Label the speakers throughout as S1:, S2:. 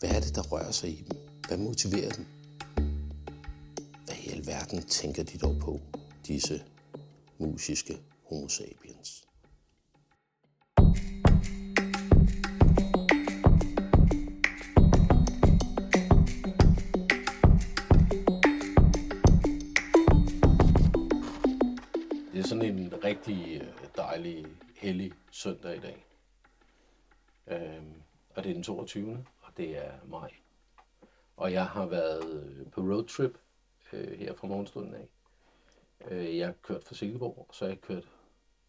S1: Hvad er det, der rører sig i dem? Hvad motiverer dem? Hvad i alverden tænker de dog på, disse musiske homo sapiens? Det er sådan en rigtig øh, dejlig, hellig søndag i dag. Øhm, og det er den 22 det er maj. Og jeg har været øh, på roadtrip øh, her fra morgenstunden af. Øh, jeg har kørt fra Silkeborg, og så har jeg kørt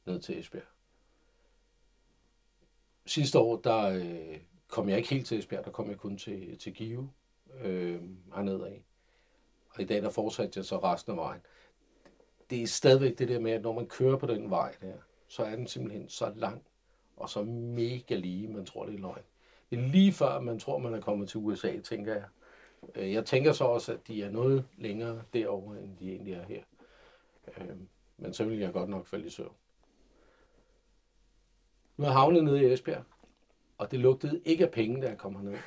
S1: ned til Esbjerg. Sidste år, der øh, kom jeg ikke helt til Esbjerg, der kom jeg kun til, til Give øh, hernede af. Og i dag, der fortsatte jeg så resten af vejen. Det er stadigvæk det der med, at når man kører på den vej der, så er den simpelthen så lang og så mega lige, man tror, det er løgn. Det er lige før, man tror, man er kommet til USA, tænker jeg. Øh, jeg tænker så også, at de er noget længere derovre, end de egentlig er her. Øh, men så vil jeg godt nok falde i søvn. Nu er havnet nede i Esbjerg, og det lugtede ikke af penge, da jeg kom herned.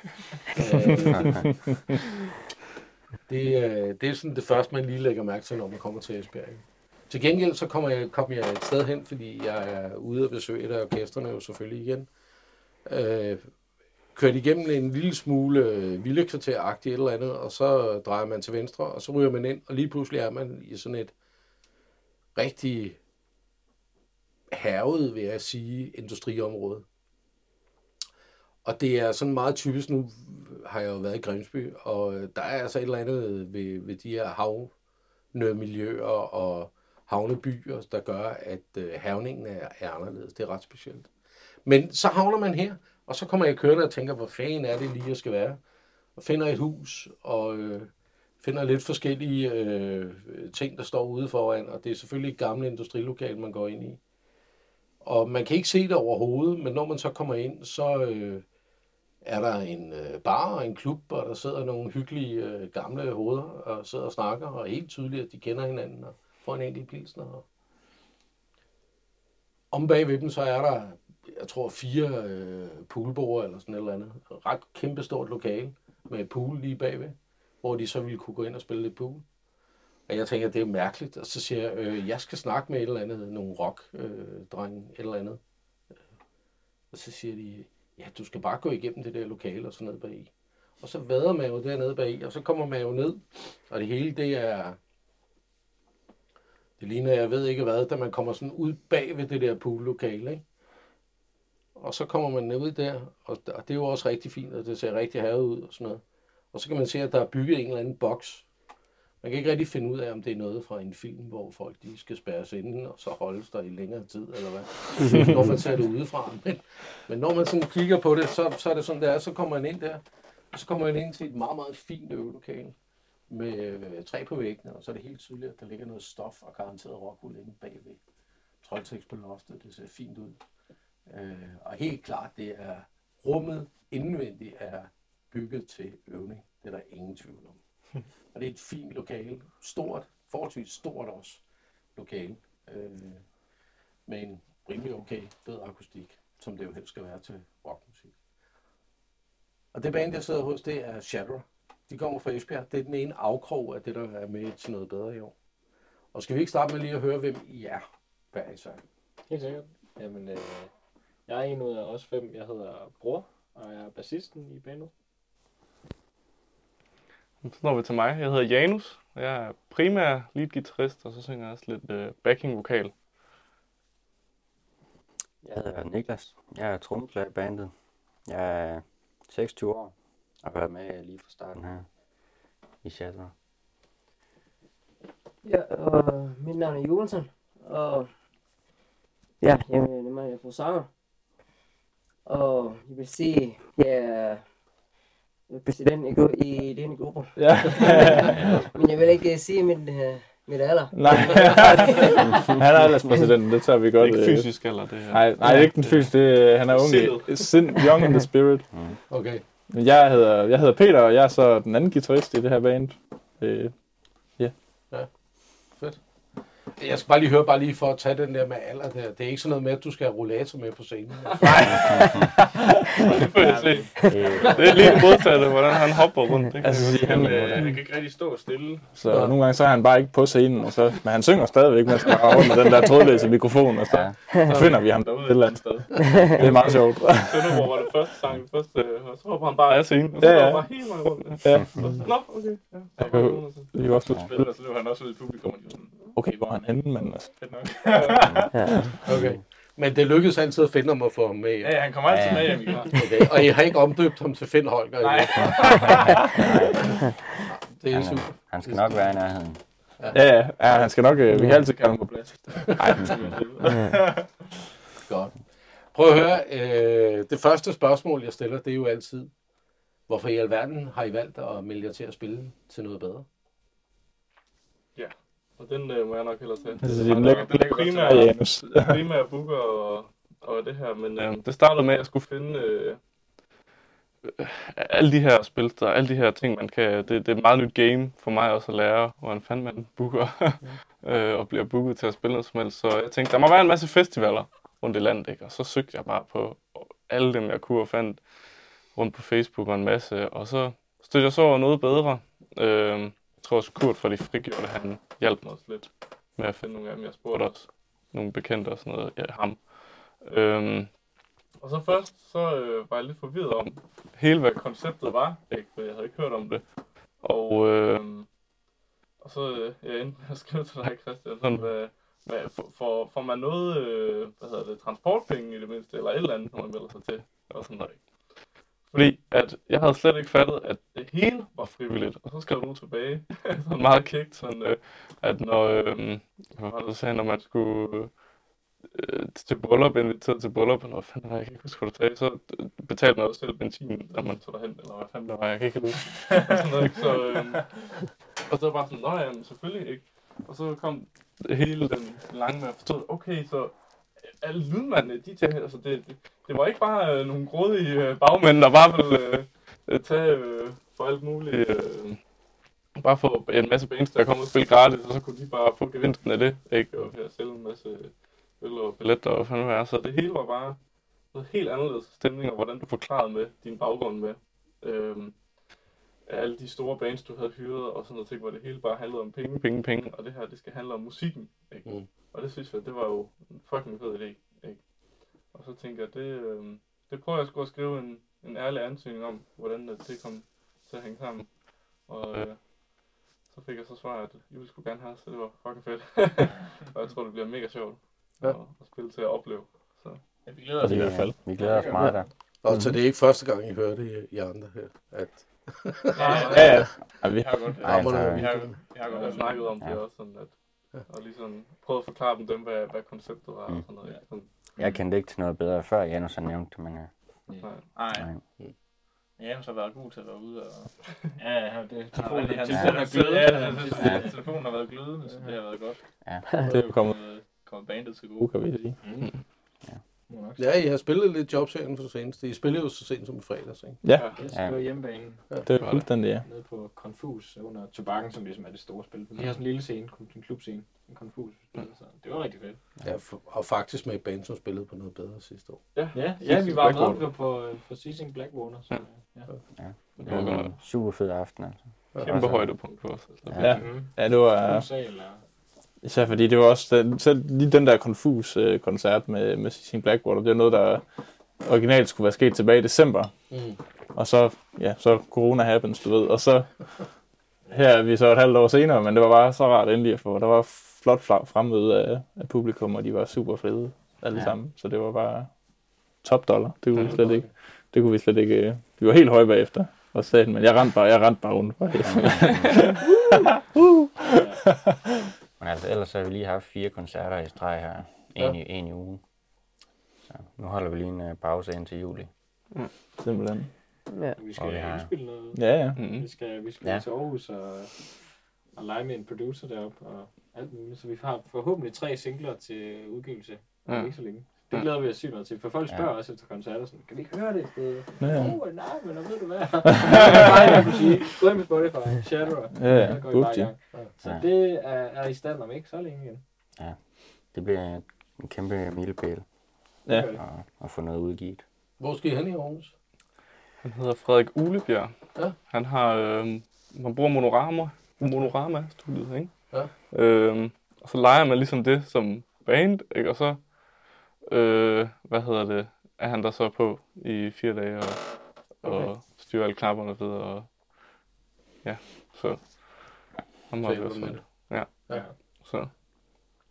S1: Øh, det, det er sådan det første, man lige lægger mærke til, når man kommer til Esbjerg. Til gengæld så kommer jeg, kom jeg et sted hen, fordi jeg er ude og besøge et af orkesterne jo selvfølgelig igen. Øh, kørt igennem en lille smule øh, vildekvarteragtigt et eller andet, og så drejer man til venstre, og så ryger man ind, og lige pludselig er man i sådan et rigtig hervet, vil jeg sige, industriområde. Og det er sådan meget typisk, nu har jeg jo været i Grimsby, og øh, der er altså et eller andet ved, ved de her havnemiljøer og havnebyer, der gør, at øh, havningen er, er anderledes. Det er ret specielt. Men så havner man her, og så kommer jeg kørende og tænker, hvor fanden er det lige, jeg skal være? Og finder et hus, og øh, finder lidt forskellige øh, ting, der står ude foran, og det er selvfølgelig et gammelt industrilokal, man går ind i. Og man kan ikke se det overhovedet, men når man så kommer ind, så øh, er der en øh, bar og en klub, og der sidder nogle hyggelige øh, gamle hoveder og sidder og snakker, og helt tydeligt, at de kender hinanden og får en enkelt pilsner. Og om bag ved dem, så er der, jeg tror, fire øh, poolbord eller sådan et eller andet. Ret kæmpestort lokale med pool lige bagved, hvor de så ville kunne gå ind og spille lidt pool. Og jeg tænker, det er mærkeligt. Og så siger jeg, øh, jeg skal snakke med et eller andet, nogle rock-drenge, øh, et eller andet. Og så siger de, ja, du skal bare gå igennem det der lokale og så ned bagi. Og så vader man jo dernede bagi, og så kommer man jo ned. Og det hele, det er... Det ligner, jeg ved ikke hvad, da man kommer sådan ud bag ved det der poollokale, ikke? Og så kommer man ned der, og og det er jo også rigtig fint, og det ser rigtig havet ud og sådan noget. Og så kan man se, at der er bygget en eller anden boks. Man kan ikke rigtig finde ud af, om det er noget fra en film, hvor folk de skal spærres inden, og så holdes der i længere tid, eller hvad. Når man ser det udefra. Men, men når man sådan kigger på det, så, så er det sådan, der, så kommer man ind der, og så kommer man ind til et meget, meget fint øvelokale med øh, træ på væggene, og så er det helt tydeligt, at der ligger noget stof og garanteret rockwool inde bagved. Troldtekst på loftet, det ser fint ud. Øh, og helt klart, det er rummet indvendigt er bygget til øvning. Det er der ingen tvivl om. Og det er et fint lokale. Stort, forholdsvis stort også lokale. Øh, med en rimelig okay fed akustik, som det jo helst skal være til rockmusik. Og det band, jeg sidder hos, det er Shadow. De kommer fra Esbjerg. Det er den ene afkrog af det, der er med til noget bedre i år. Og skal vi ikke starte med lige at høre, hvem I er hver især?
S2: Helt sikkert. Jamen, øh, jeg er en ud af os fem. Jeg hedder Bror, og jeg er bassisten i bandet.
S3: Så når vi til mig. Jeg hedder Janus, og jeg er primær lead-gitarrist, og så synger jeg også lidt øh, backing-vokal.
S4: Jeg hedder Niklas. Jeg er trommeslager i bandet. Jeg er 26 år og har været med lige fra starten her i Shatter.
S5: Ja, og mit navn er Johansson, og ja, jamen, det er mig, jeg er sanger. Og jeg vil sige, jeg er præsident i, i denne gruppe.
S6: Ja.
S5: Men jeg vil ikke sige mit, uh, mit alder.
S6: Nej, han er alderspræsidenten, det tager vi
S3: Det er
S6: godt.
S3: ikke
S6: øh,
S3: fysisk eller det her.
S6: Nej, nej, det er ikke den fysiske, det, er- han er ung i, sind, young in the spirit.
S1: Okay.
S6: Jeg hedder, jeg hedder Peter, og jeg er så den anden guitarist i det her band.
S1: Jeg skal bare lige høre, bare lige for at tage den der med alder der. Det er ikke sådan noget med, at du skal have rollator med på scenen.
S3: Det får jeg se. Det er lige modsatte, hvordan han hopper rundt. Det kan
S6: Altså, han, øh,
S3: han, han kan ikke rigtig stå stille.
S6: så nogle gange så er han bare ikke på scenen, og så, men han synger stadigvæk, skal bare rundt med den der trådløse mikrofon, og så, så finder vi ham derude et eller andet sted. Det er meget sjovt.
S3: Sønderborg var det første sang, det første, øh, og så hopper han bare af scenen, og så
S6: Ja,
S3: ja,
S6: ja.
S3: ja. bare hele vejen rundt.
S6: Ja.
S3: Og så, Nå, okay. Ja,
S6: Jeg kan- Vi kan også spille.
S3: spiller, så løber han også ud i publikum. Og de sådan,
S6: Okay, hvor er han henne, men altså,
S3: fedt nok.
S1: Okay. Men det lykkedes altid at finde ham og få ham med.
S3: Ja, ja, han kommer altid med hjem igen.
S1: Okay. Og I har ikke omdøbt ham til Finn Holger?
S3: Nej.
S1: Det er
S4: Han,
S1: super.
S4: er- han skal nok være i nærheden.
S6: ja, ja, ja, han skal nok, øh, vi kan altid kalde ham på plads.
S1: Godt. Prøv at høre, øh, det første spørgsmål, jeg stiller, det er jo altid, hvorfor i alverden har I valgt at melde jer til at spille til noget bedre?
S3: Og den øh, må jeg nok hellere tage.
S6: Altså,
S3: den
S6: ligger, den ligger
S3: primære,
S6: primært Janus.
S3: primære booker og, og det her, men øh, det startede med, at jeg skulle finde øh, øh, alle de her spilster, alle de her ting, man kan, det, det er et meget nyt game for mig også at lære, hvordan fanden man booker øh, og bliver booket til at spille noget som helst. Så jeg tænkte, der må være en masse festivaler rundt i landet, ikke? og så søgte jeg bare på alle dem, jeg kunne, og fandt rundt på Facebook og en masse, og så stødte jeg så over noget bedre. Øh, jeg tror også Kurt fra De Frigjorte, han hjalp mig også lidt med at finde nogle af dem. Jeg spurgte også nogle bekendte og sådan noget, ja, ham. Øhm, og så først, så øh, var jeg lidt forvirret om hele, hvad konceptet var, ikke? for jeg havde ikke hørt om det. Og, øh, og så øh, jeg endte med at skrive til dig, Christian, sådan, hvad, hvad, for, for, får man noget, øh, hvad hedder det, transportpenge i det mindste, eller et eller andet, når man melder sig til, og sådan noget. Fordi at jeg havde slet ikke fattet, at det hele var frivilligt. Og så skrev du tilbage, sådan meget kægt, sådan, øh, at når, øh, hvad var det, sagde, når man skulle øh, til bryllup, inviteret til bryllup, eller hvad fanden var, jeg kan ikke huske, hvad du sagde, så øh, betalte man også selv benzin, når man tog derhen, eller hvad fanden der var, jeg kan ikke huske. sådan noget, ikke? Så, øh, og så bare sådan, men selvfølgelig ikke. Og så kom hele den lange med at forstå, okay, så alle lydmændene, de ting, altså det, det, det var ikke bare øh, nogle grådige øh, bagmænd, der bare ville øh, øh tage øh, for alt muligt, øh, bare få en masse bands, der kom og spille gratis, og så kunne de bare få gevinsten af det, ikke? Og her sælge en masse øl og billetter og hvad. Så det hele var bare noget helt anderledes stemning, og hvordan du forklarede med din baggrund med. Øhm, alle de store bands, du havde hyret, og sådan noget ting, hvor det hele bare handlede om penge, penge, penge, og det her, det skal handle om musikken, ikke?
S1: Mm.
S3: Og det synes jeg, det var jo en fucking fed idé, ikke? Og så tænker jeg, det, øh, det prøver jeg sgu at skrive en, en ærlig ansøgning om, hvordan at det kom til at hænge sammen. Og øh, så fik jeg så svar, at I ville skulle gerne have, så det var fucking fedt. og jeg tror, det bliver mega sjovt
S1: Ja.
S3: at, at spille til at opleve. Så.
S2: Ja, vi glæder os i
S6: hvert fald.
S4: øh, vi glæder os meget der.
S1: Og så det er ikke første gang, I hører det, I andre her. At,
S3: Nej,
S6: Ja, ja. ja vi,
S2: har godt,
S4: Ej,
S1: Rammer
S4: altså,
S2: vi har, vi har godt
S3: snakket om det
S4: Ja.
S3: også, sådan at, og lige sådan prøvet at forklare dem, dem hvad, hvad konceptet var og sådan noget. ikke? Sådan,
S4: Jeg kendte ikke til noget bedre før, Janus har nævnt det, men øh,
S3: nej.
S2: Nej,
S4: nej.
S2: Janus har været god til at være ude og... Ja, ja, det
S3: Telefonen-
S2: telefonen, hans
S3: telefonen er
S2: telefon
S3: glødende.
S2: Ja, hans hans telefon har været glødende, så det har været godt.
S4: Ja.
S6: det er kommet
S2: kommet, kommet bandet til
S6: god,
S2: gode.
S6: kan vi sige.
S2: Nok
S1: ja, I har spillet lidt jobs herinde for senest. I spillede jo så sent som i fredags, ikke?
S6: Ja,
S4: Ja.
S2: det var hjemmebanen
S6: det er fuldstændig, ja.
S2: nede på Confus under Tobakken, som ligesom er det store spil. Vi har sådan en lille scene, en klubscene, en Confus, spillede, så det var rigtig fedt.
S1: Ja, for, og faktisk med et band, som spillede på noget bedre sidste år.
S2: Ja, ja vi var med på, på, på Seasing Blackwater, så ja.
S4: Det var en super fed aften, altså.
S3: Kæmpe højdepunkt for os. Altså.
S4: Ja.
S6: Ja,
S2: Mm.
S6: ja det var... Især fordi det var også, den, selv lige den der konfus øh, koncert med, med Sissing Blackwater, det var noget, der originalt skulle være sket tilbage i december.
S1: Mm.
S6: Og så, ja, så corona happens, du ved. Og så, her er vi så et halvt år senere, men det var bare så rart endelig at få. Der var flot fremmøde af, af publikum, og de var super fede alle
S4: Ja.
S6: sammen. Så det var bare top dollar. Det kunne vi slet ikke. Det kunne vi slet ikke. øh, Vi var helt høje bagefter. Og sagde, men jeg rendte bare, jeg rendte bare rundt.
S4: Men altså, ellers har vi lige haft fire koncerter i streg her. En, i, en i ugen. Så nu holder vi lige en øh, pause indtil juli.
S6: Simpelthen.
S5: Ja.
S2: Vi skal
S4: Og vi har-
S2: indspille noget.
S6: Ja, ja.
S3: Mm.
S2: Vi skal, vi skal
S4: Ja.
S2: ja. til Aarhus og, og lege med en producer deroppe og alt muligt. Så vi har forhåbentlig tre singler til udgivelse. Ja.
S3: Ja.
S2: Ikke så længe. Det glæder vi os sygt meget til. For folk spørger
S4: Ja.
S2: ja. også efter koncerter sådan, kan vi ikke høre det et sted?
S6: Ja, ja.
S2: Oh, nej, men ved du hvad? Nej, jeg sige, gå ind på Spotify, Shadow,
S6: Ja, ja.
S2: så går I bare i gang. Så
S4: Ja.
S2: det er, er i stand om ikke så længe igen.
S4: Det bliver en kæmpe milepæl
S6: Ja.
S2: Det det.
S4: at, at få noget udgivet.
S1: Hvor skal I hen i Aarhus?
S3: Han hedder Frederik Ulebjerg.
S1: Ja.
S3: Han har, øh, man bruger monorama, monorama-studiet, ikke?
S1: Ja.
S3: Øh, og så leger man ligesom det som band, ikke? Og så, øh, hvad hedder det, er han der så på i fire dage og, og
S1: Okay.
S3: styrer alle knapperne og videre. Og, ja, så han
S1: hjælper
S3: også
S1: med det.
S3: Ja.
S2: Ja.
S3: Så.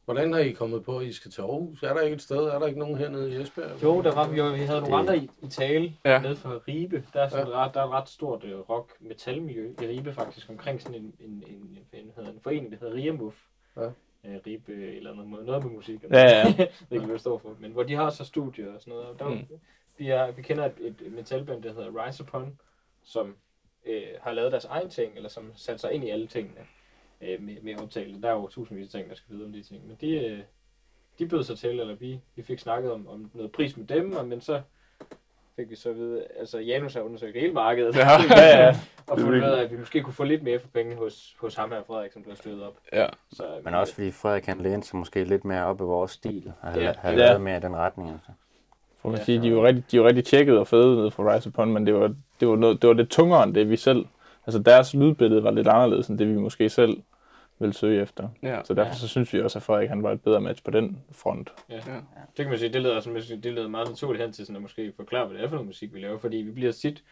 S1: Hvordan har I kommet på, at I skal til Aarhus? Er der ikke et sted? Er der ikke nogen hernede i Esbjerg?
S2: Jo, der var vi, jo, vi havde nogle andre i, i tale
S3: Ja.
S2: nede fra Ribe. Der er, sådan
S1: Ja.
S2: ret, der er et ret stort uh, rock-metal-miljø i Ribe faktisk, omkring sådan en, en, en, en, en, hedder, en forening, der hedder Riamuf.
S1: Ja.
S2: Uh, Ribe eller noget, noget med musik.
S6: Ja, ja.
S2: det kan vi jo stå for. Men hvor de har så studier og sådan noget. Der,
S3: Mm.
S2: mm. vi, er, vi kender et, et metalband, der hedder Rise Upon, som øh, har lavet deres egen ting, eller som sat sig ind i alle tingene øh, med, med optagelse. Der er jo tusindvis af ting, der skal vide om de ting. Men de, øh, de bød sig til, eller vi, vi fik snakket om, om noget pris med dem, og, men så fik vi så at vide, altså Janus har undersøgt hele markedet,
S3: Ja,
S6: ja, ja.
S2: og fundet ud af, at vi måske kunne få lidt mere for pengene hos, hos ham her, Frederik, som blev stødet op.
S3: Ja.
S2: Så,
S4: Men også fordi Frederik han læner sig måske lidt mere op i vores stil, og har,
S2: Ja.
S4: har
S6: Ja.
S4: lavet mere i den retning. Altså.
S6: For man
S2: Ja.
S6: sige, de jo rigtig, de jo rigtig tjekket og fede nede for Rise Upon, men det var, det var, noget, det var lidt tungere end det, vi selv... Altså deres lydbillede var lidt anderledes end det, vi måske selv ville søge efter.
S3: Ja.
S6: Så derfor så synes vi også, at Frederik han var et bedre match på den front.
S2: Ja. Det kan man sige, det leder, som jeg synes, det leder meget naturligt hen til sådan at måske forklare, hvad det er for noget musik, vi laver, fordi vi bliver tit...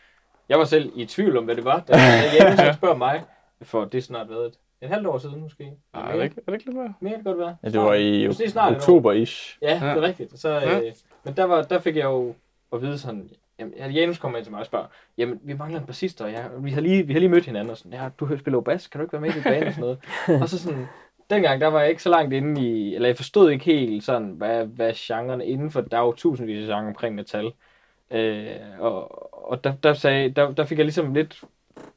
S2: Jeg var selv i tvivl om, hvad det var, da Janus ja. spørger mig, for det er snart været et, et halvt år siden måske.
S3: Ej, er det ikke, er det ikke lidt mere?
S2: Mere kan det godt være.
S6: Ja, det var i
S2: Måske snart
S6: oktober-ish.
S2: Ja, det
S3: Ja.
S2: er rigtigt. Så,
S3: Ja.
S2: øh, men der, var, der fik jeg jo at vide sådan, jamen, ja, Janus kommer ind til mig og spørger, jamen, vi mangler en bassist, og ja, vi, har lige, vi har lige mødt hinanden, og sådan, ja, du spiller jo bas, kan du ikke være med i det band og sådan noget? og så sådan, dengang, der var jeg ikke så langt inde i, eller jeg forstod ikke helt sådan, hvad, hvad genren inden for, der er jo tusindvis af genre omkring metal. Øh, og og der, der, sagde, der, der fik jeg ligesom lidt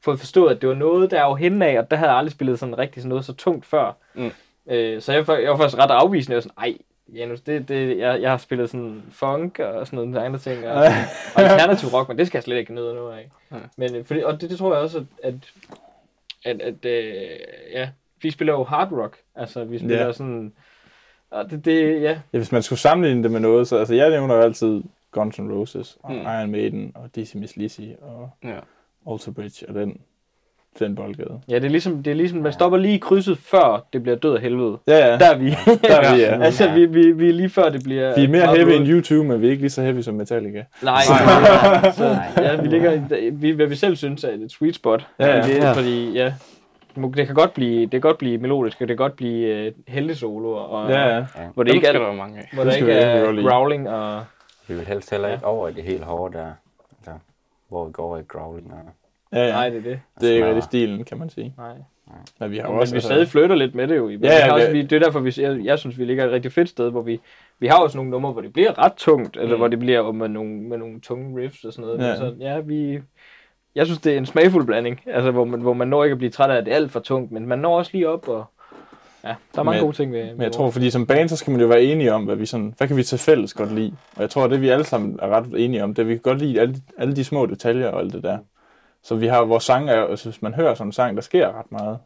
S2: fået forstået, at det var noget, der er jo henne af, og der havde jeg aldrig spillet sådan rigtig sådan noget så tungt før.
S3: Mm.
S2: Øh, så jeg, var- jeg var faktisk ret afvisende, jeg var sådan, ej, Janus, det, det, jeg, jeg har spillet sådan funk og sådan noget andre ting, og, og alternativ rock, men det skal jeg slet ikke nyde noget af.
S3: Ja.
S2: Men øh, fordi, og det, det tror jeg også, at, at, at, at øh, ja, vi spiller jo hard rock, altså vi spiller
S6: Ja.
S2: sådan, og det, det, ja,
S6: Ja, hvis man skulle sammenligne det med noget, så altså, jeg nævner jo altid Guns N' Roses, og
S3: Mm.
S6: mm. Iron Maiden, og Dizzy Miss Lizzy, og
S3: Ja.
S6: Alter Bridge, og den, den boldgade.
S2: ja, det er ligesom, det er ligesom, man stopper lige i krydset, før det bliver død af helvede.
S6: Ja, ja.
S2: Der er vi.
S6: Der er vi, ja.
S2: altså, vi, vi, vi er lige før det bliver...
S6: Vi er mere heavy end YouTube, men vi er ikke lige så heavy som Metallica.
S2: Nej,
S4: Nej.
S2: så, ja, vi ligger, vi, hvad vi selv synes er et sweet spot.
S6: Ja, ja.
S2: Det,
S5: Ja.
S2: Fordi, ja, det kan godt blive, det kan godt blive melodisk, og det kan godt blive uh, heltesoloer, og,
S6: Ja, ja.
S2: hvor det
S3: Dem
S2: ikke er,
S3: der mange af.
S2: hvor
S6: Det
S2: der ikke er growling, og
S4: Vi vil helst heller ikke over i det helt hårde der, altså, hvor vi går over i growling. Og,
S6: ja, ja.
S2: nej, det er det.
S6: Det er ikke
S4: smadrer.
S6: rigtig stilen, kan man sige.
S2: Nej.
S6: Men vi har jo
S2: Men
S6: også...
S2: vi stadig flytter lidt med det jo. I,
S6: Ja, ja,
S2: vi har også,
S6: det-
S2: vi, det er derfor, vi, jeg, jeg synes, vi ligger et rigtig fedt sted, hvor vi, vi har også nogle numre, hvor det bliver ret tungt, eller
S3: Mm.
S2: hvor det bliver med nogle, med nogle tunge riffs og sådan noget.
S6: Ja.
S2: Ja. Så, ja, vi, jeg synes, det er en smagfuld blanding, altså, hvor, man, hvor man når ikke at blive træt af, at det er alt for tungt, men man når også lige op, og ja, der er mange
S6: Men-
S2: gode ting ved,
S6: Men jeg tror, fordi som band, så skal man jo være enige om, hvad vi sådan, hvad kan vi til fælles godt lide. Og jeg tror, det vi alle sammen er ret enige om, det er, at vi kan godt lide alle, alle de små detaljer og alt det der. Så vi har vores sang, er, altså, hvis man hører sådan en sang, der sker ret meget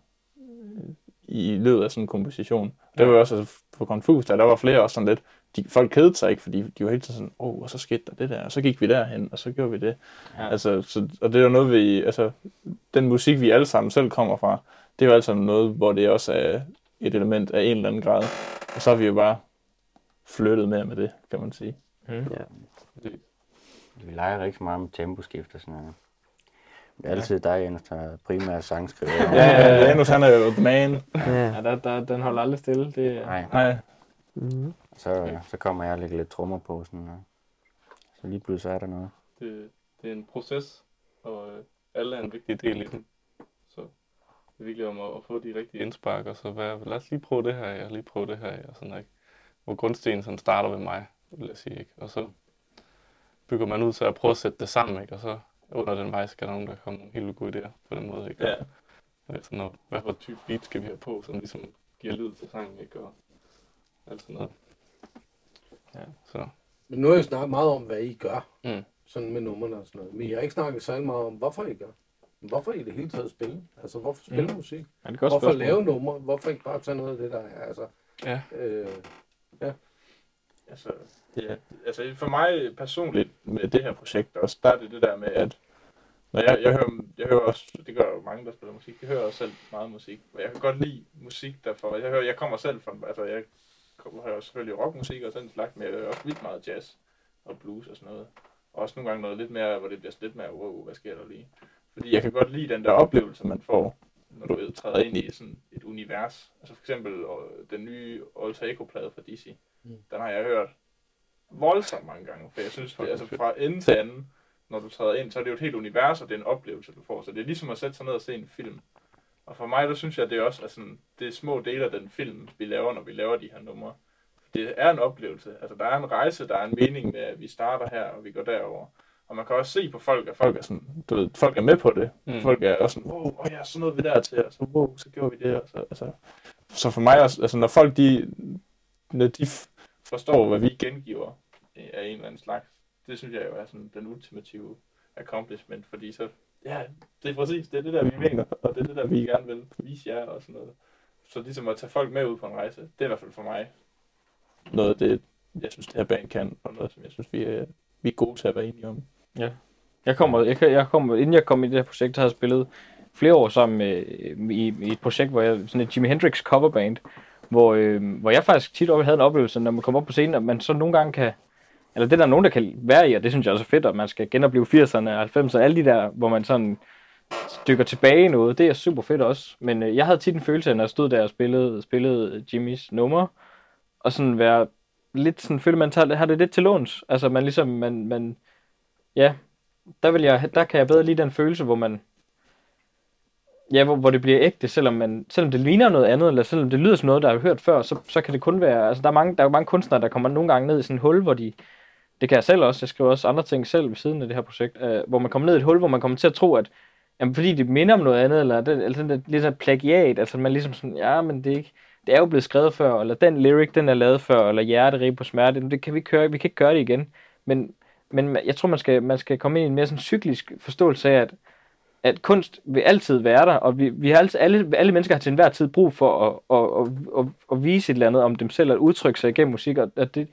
S6: i løbet af sådan en komposition. Det var jo også altså, for Confus, der, der var flere også sådan lidt, de, folk kedede sig ikke, fordi de var helt sådan, åh, oh, og så skete der det der, og så gik vi derhen, og så gjorde vi det.
S2: Ja.
S6: Ja. Altså, så, og det er jo noget, vi, altså, den musik, vi alle sammen selv kommer fra, det er jo altså noget, hvor det også er et element af en eller anden grad. Og så har vi jo bare flyttet mere med det, kan man sige.
S4: vi leger rigtig meget med temposkift og sådan noget. Det er altid dig, Jens, der er primær sangskriver.
S6: Ja, ja, Janus han er jo the man.
S5: Ja.
S2: Ja, der, der, den holder aldrig stille. Det,
S4: Nej,
S6: Nej,
S5: Mm.
S4: så, så kommer jeg og lægger lidt trommer på. Sådan, og så lige pludselig så er der noget.
S3: Det, det er en proces, og øh, alle er en vigtig del i den. Så det er virkelig om at, at få de rigtige indspark, og så være, lad os lige prøve det her af, og lige prøve det her af, og sådan ikke. Hvor grundstenen sådan starter ved mig, vil jeg sige, ikke? Og så bygger man ud til at prøve at sætte det sammen, ikke? Og så under den vej skal der nogen, der kommer nogle helt gode idéer på den måde, ikke?
S6: Ja.
S3: Og, sådan noget, hvad for type beat skal vi have på, som ligesom giver lyd til sangen, ikke? Og alt sådan noget.
S2: Ja.
S3: Så
S1: Men nu har jeg snakket meget om, hvad I gør.
S3: Mm.
S1: Sådan med numrene og sådan noget. Men jeg har ikke snakket særlig meget om, hvorfor I gør. Hvorfor I det hele taget spille? Altså, hvorfor spille
S2: Mm.
S1: musik?
S2: er det
S1: Hvorfor
S2: spørgsmål.
S1: lave numre? Hvorfor ikke bare tage noget af det, der er? Altså,
S3: ja,
S1: øh,
S6: altså, ja, altså for mig personligt med det her projekt også, der er det det der med, at når jeg, jeg, hører, jeg hører også, det gør jo mange, der spiller musik, jeg hører også selv meget musik, og jeg kan godt lide musik derfor, jeg, hører, jeg kommer selv fra, altså jeg kommer, hører selvfølgelig rockmusik og sådan en slags, men jeg hører også vildt meget jazz og blues og sådan noget. Og også nogle gange noget lidt mere, hvor det bliver lidt mere, wow, hvad sker der lige? Fordi jeg kan godt lide den der oplevelse, man får, når du træder ind i sådan et univers. Altså for eksempel øh, den nye Alter Ego-plade fra DC.
S1: Mm.
S6: Den har jeg hørt voldsomt mange gange, for jeg synes, det, altså fra ende til anden, når du træder ind, så er det jo et helt univers, og det er en oplevelse, du får. Så det er ligesom at sætte sig ned og se en film. Og for mig, der synes jeg, det er også sådan, det er små dele af den film, vi laver, når vi laver de her numre. Det er en oplevelse. Altså, der er en rejse, der er en mening med, at vi starter her, og vi går derover. Og man kan også se på folk, at folk er sådan, du ved, folk er med på det.
S3: Mm.
S6: Folk er også sådan, wow, oh ja, så nåede vi dertil, og så wow, så gjorde vi det. Og så, altså. så for mig også, altså når folk de, når de forstår, hvad vi gengiver øh, af en eller anden slags, det synes jeg jo er sådan den ultimative accomplishment, fordi så, ja, det er præcis, det er det der, vi mener, og det er det der, vi gerne vil vise jer og sådan noget. Så ligesom at tage folk med ud på en rejse, det er i hvert fald for mig noget af det, jeg synes, det her band kan, og noget, som jeg synes, vi er, vi er gode til at være enige om.
S2: Jeg kommer, jeg, jeg kommer, inden jeg kom i det her projekt, har jeg spillet flere år sammen med, øh, i, i et projekt, hvor jeg, sådan et Jimi Hendrix coverband, hvor, øh, hvor jeg faktisk tit havde en oplevelse, når man kommer op på scenen, at man så nogle gange kan, eller det der er nogen, der kan være i, og det synes jeg også er fedt, at man skal genopleve 80'erne og 90'erne, alle de der, hvor man sådan dykker tilbage i noget, det er super fedt også. Men øh, jeg havde tit en følelse når jeg stod der og spillede, spillede Jimmys nummer, og sådan være lidt sådan, føler man tager, har det lidt til låns. Altså man ligesom, man, man ja, der, vil jeg, der kan jeg bedre lide den følelse, hvor man, ja, hvor, hvor det bliver ægte, selvom, man, selvom det ligner noget andet, eller selvom det lyder som noget, der har hørt før, så, så kan det kun være, altså der er, mange, der er jo mange kunstnere, der kommer nogle gange ned i sådan et hul, hvor de, det kan jeg selv også, jeg skriver også andre ting selv ved siden af det her projekt, øh, hvor man kommer ned i et hul, hvor man kommer til at tro, at jamen, fordi det minder om noget andet, eller, det, altså, eller sådan lidt, lidt sådan et plagiat, altså man ligesom sådan, ja, men det er ikke, det er jo blevet skrevet før, eller den lyric, den er lavet før, eller hjerterig på smerte, det kan vi ikke vi kan ikke gøre det igen. Men, men jeg tror, man skal, man skal komme ind i en mere sådan cyklisk forståelse af, at, at kunst vil altid være der, og vi, vi har altid, alle, alle mennesker har til enhver tid brug for at, at, at, at, at vise et eller andet om dem selv, at udtrykke sig igennem musik, og at det,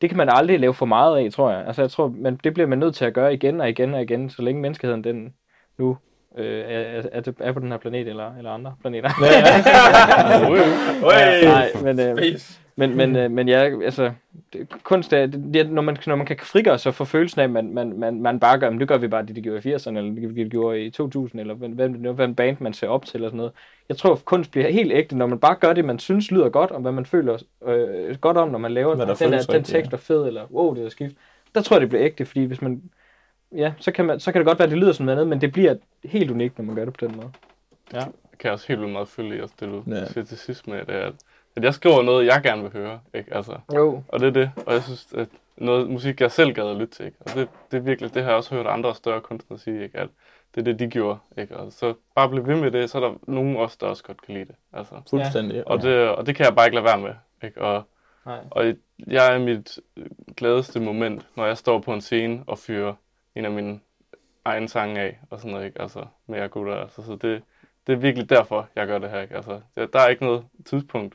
S2: det kan man aldrig lave for meget af, tror jeg. Altså jeg tror, man, det bliver man nødt til at gøre igen og igen og igen, så længe menneskeheden den nu øh, er, er, er på den her planet eller, eller andre planeter. Ja, nej, men, øh, men, men, øh, men ja, altså, det, kunst er, det, det, når, man, når man kan frigøre sig for følelsen af, at man, man, man, man bare gør, men det gør vi bare det, de gjorde i 80'erne, eller det, de gjorde i 2000, eller hvad, hvad, hvad, hvad en band man ser op til, eller sådan noget. Jeg tror, at kunst bliver helt ægte, når man bare gør det, man synes lyder godt, og hvad man føler øh, godt om, når man laver den, der, den tekst er fed, eller wow, det er skift. Der tror jeg, det bliver ægte, fordi hvis man, ja, så kan, man, så kan det godt være, at det lyder som noget andet, men det bliver helt unikt, når man gør det på den måde.
S3: kan jeg også helt vildt meget følge i også det, du
S6: Ja.
S3: ja. siger til sidst med, det er, at, at jeg skriver noget, jeg gerne vil høre, ikke? Altså,
S2: Jo.
S3: og det er det, og jeg synes, at noget musik, jeg selv gad at lytte til, ikke? Og det, det er virkelig, det har jeg også hørt andre større kunstnere sige, ikke? At det er det, de gjorde, ikke? Og så bare blive ved med det, så er der nogen også, der også godt kan lide det, altså.
S6: Fuldstændig. Ja.
S3: Og, det, og det kan jeg bare ikke lade være med, ikke? Og,
S2: Nej.
S3: og jeg er i mit gladeste moment, når jeg står på en scene og fyrer en af mine egne sange af, og sådan noget, ikke? Altså, med jer gutter, altså, så det, det er virkelig derfor, jeg gør det her, ikke? Altså, der, er ikke noget tidspunkt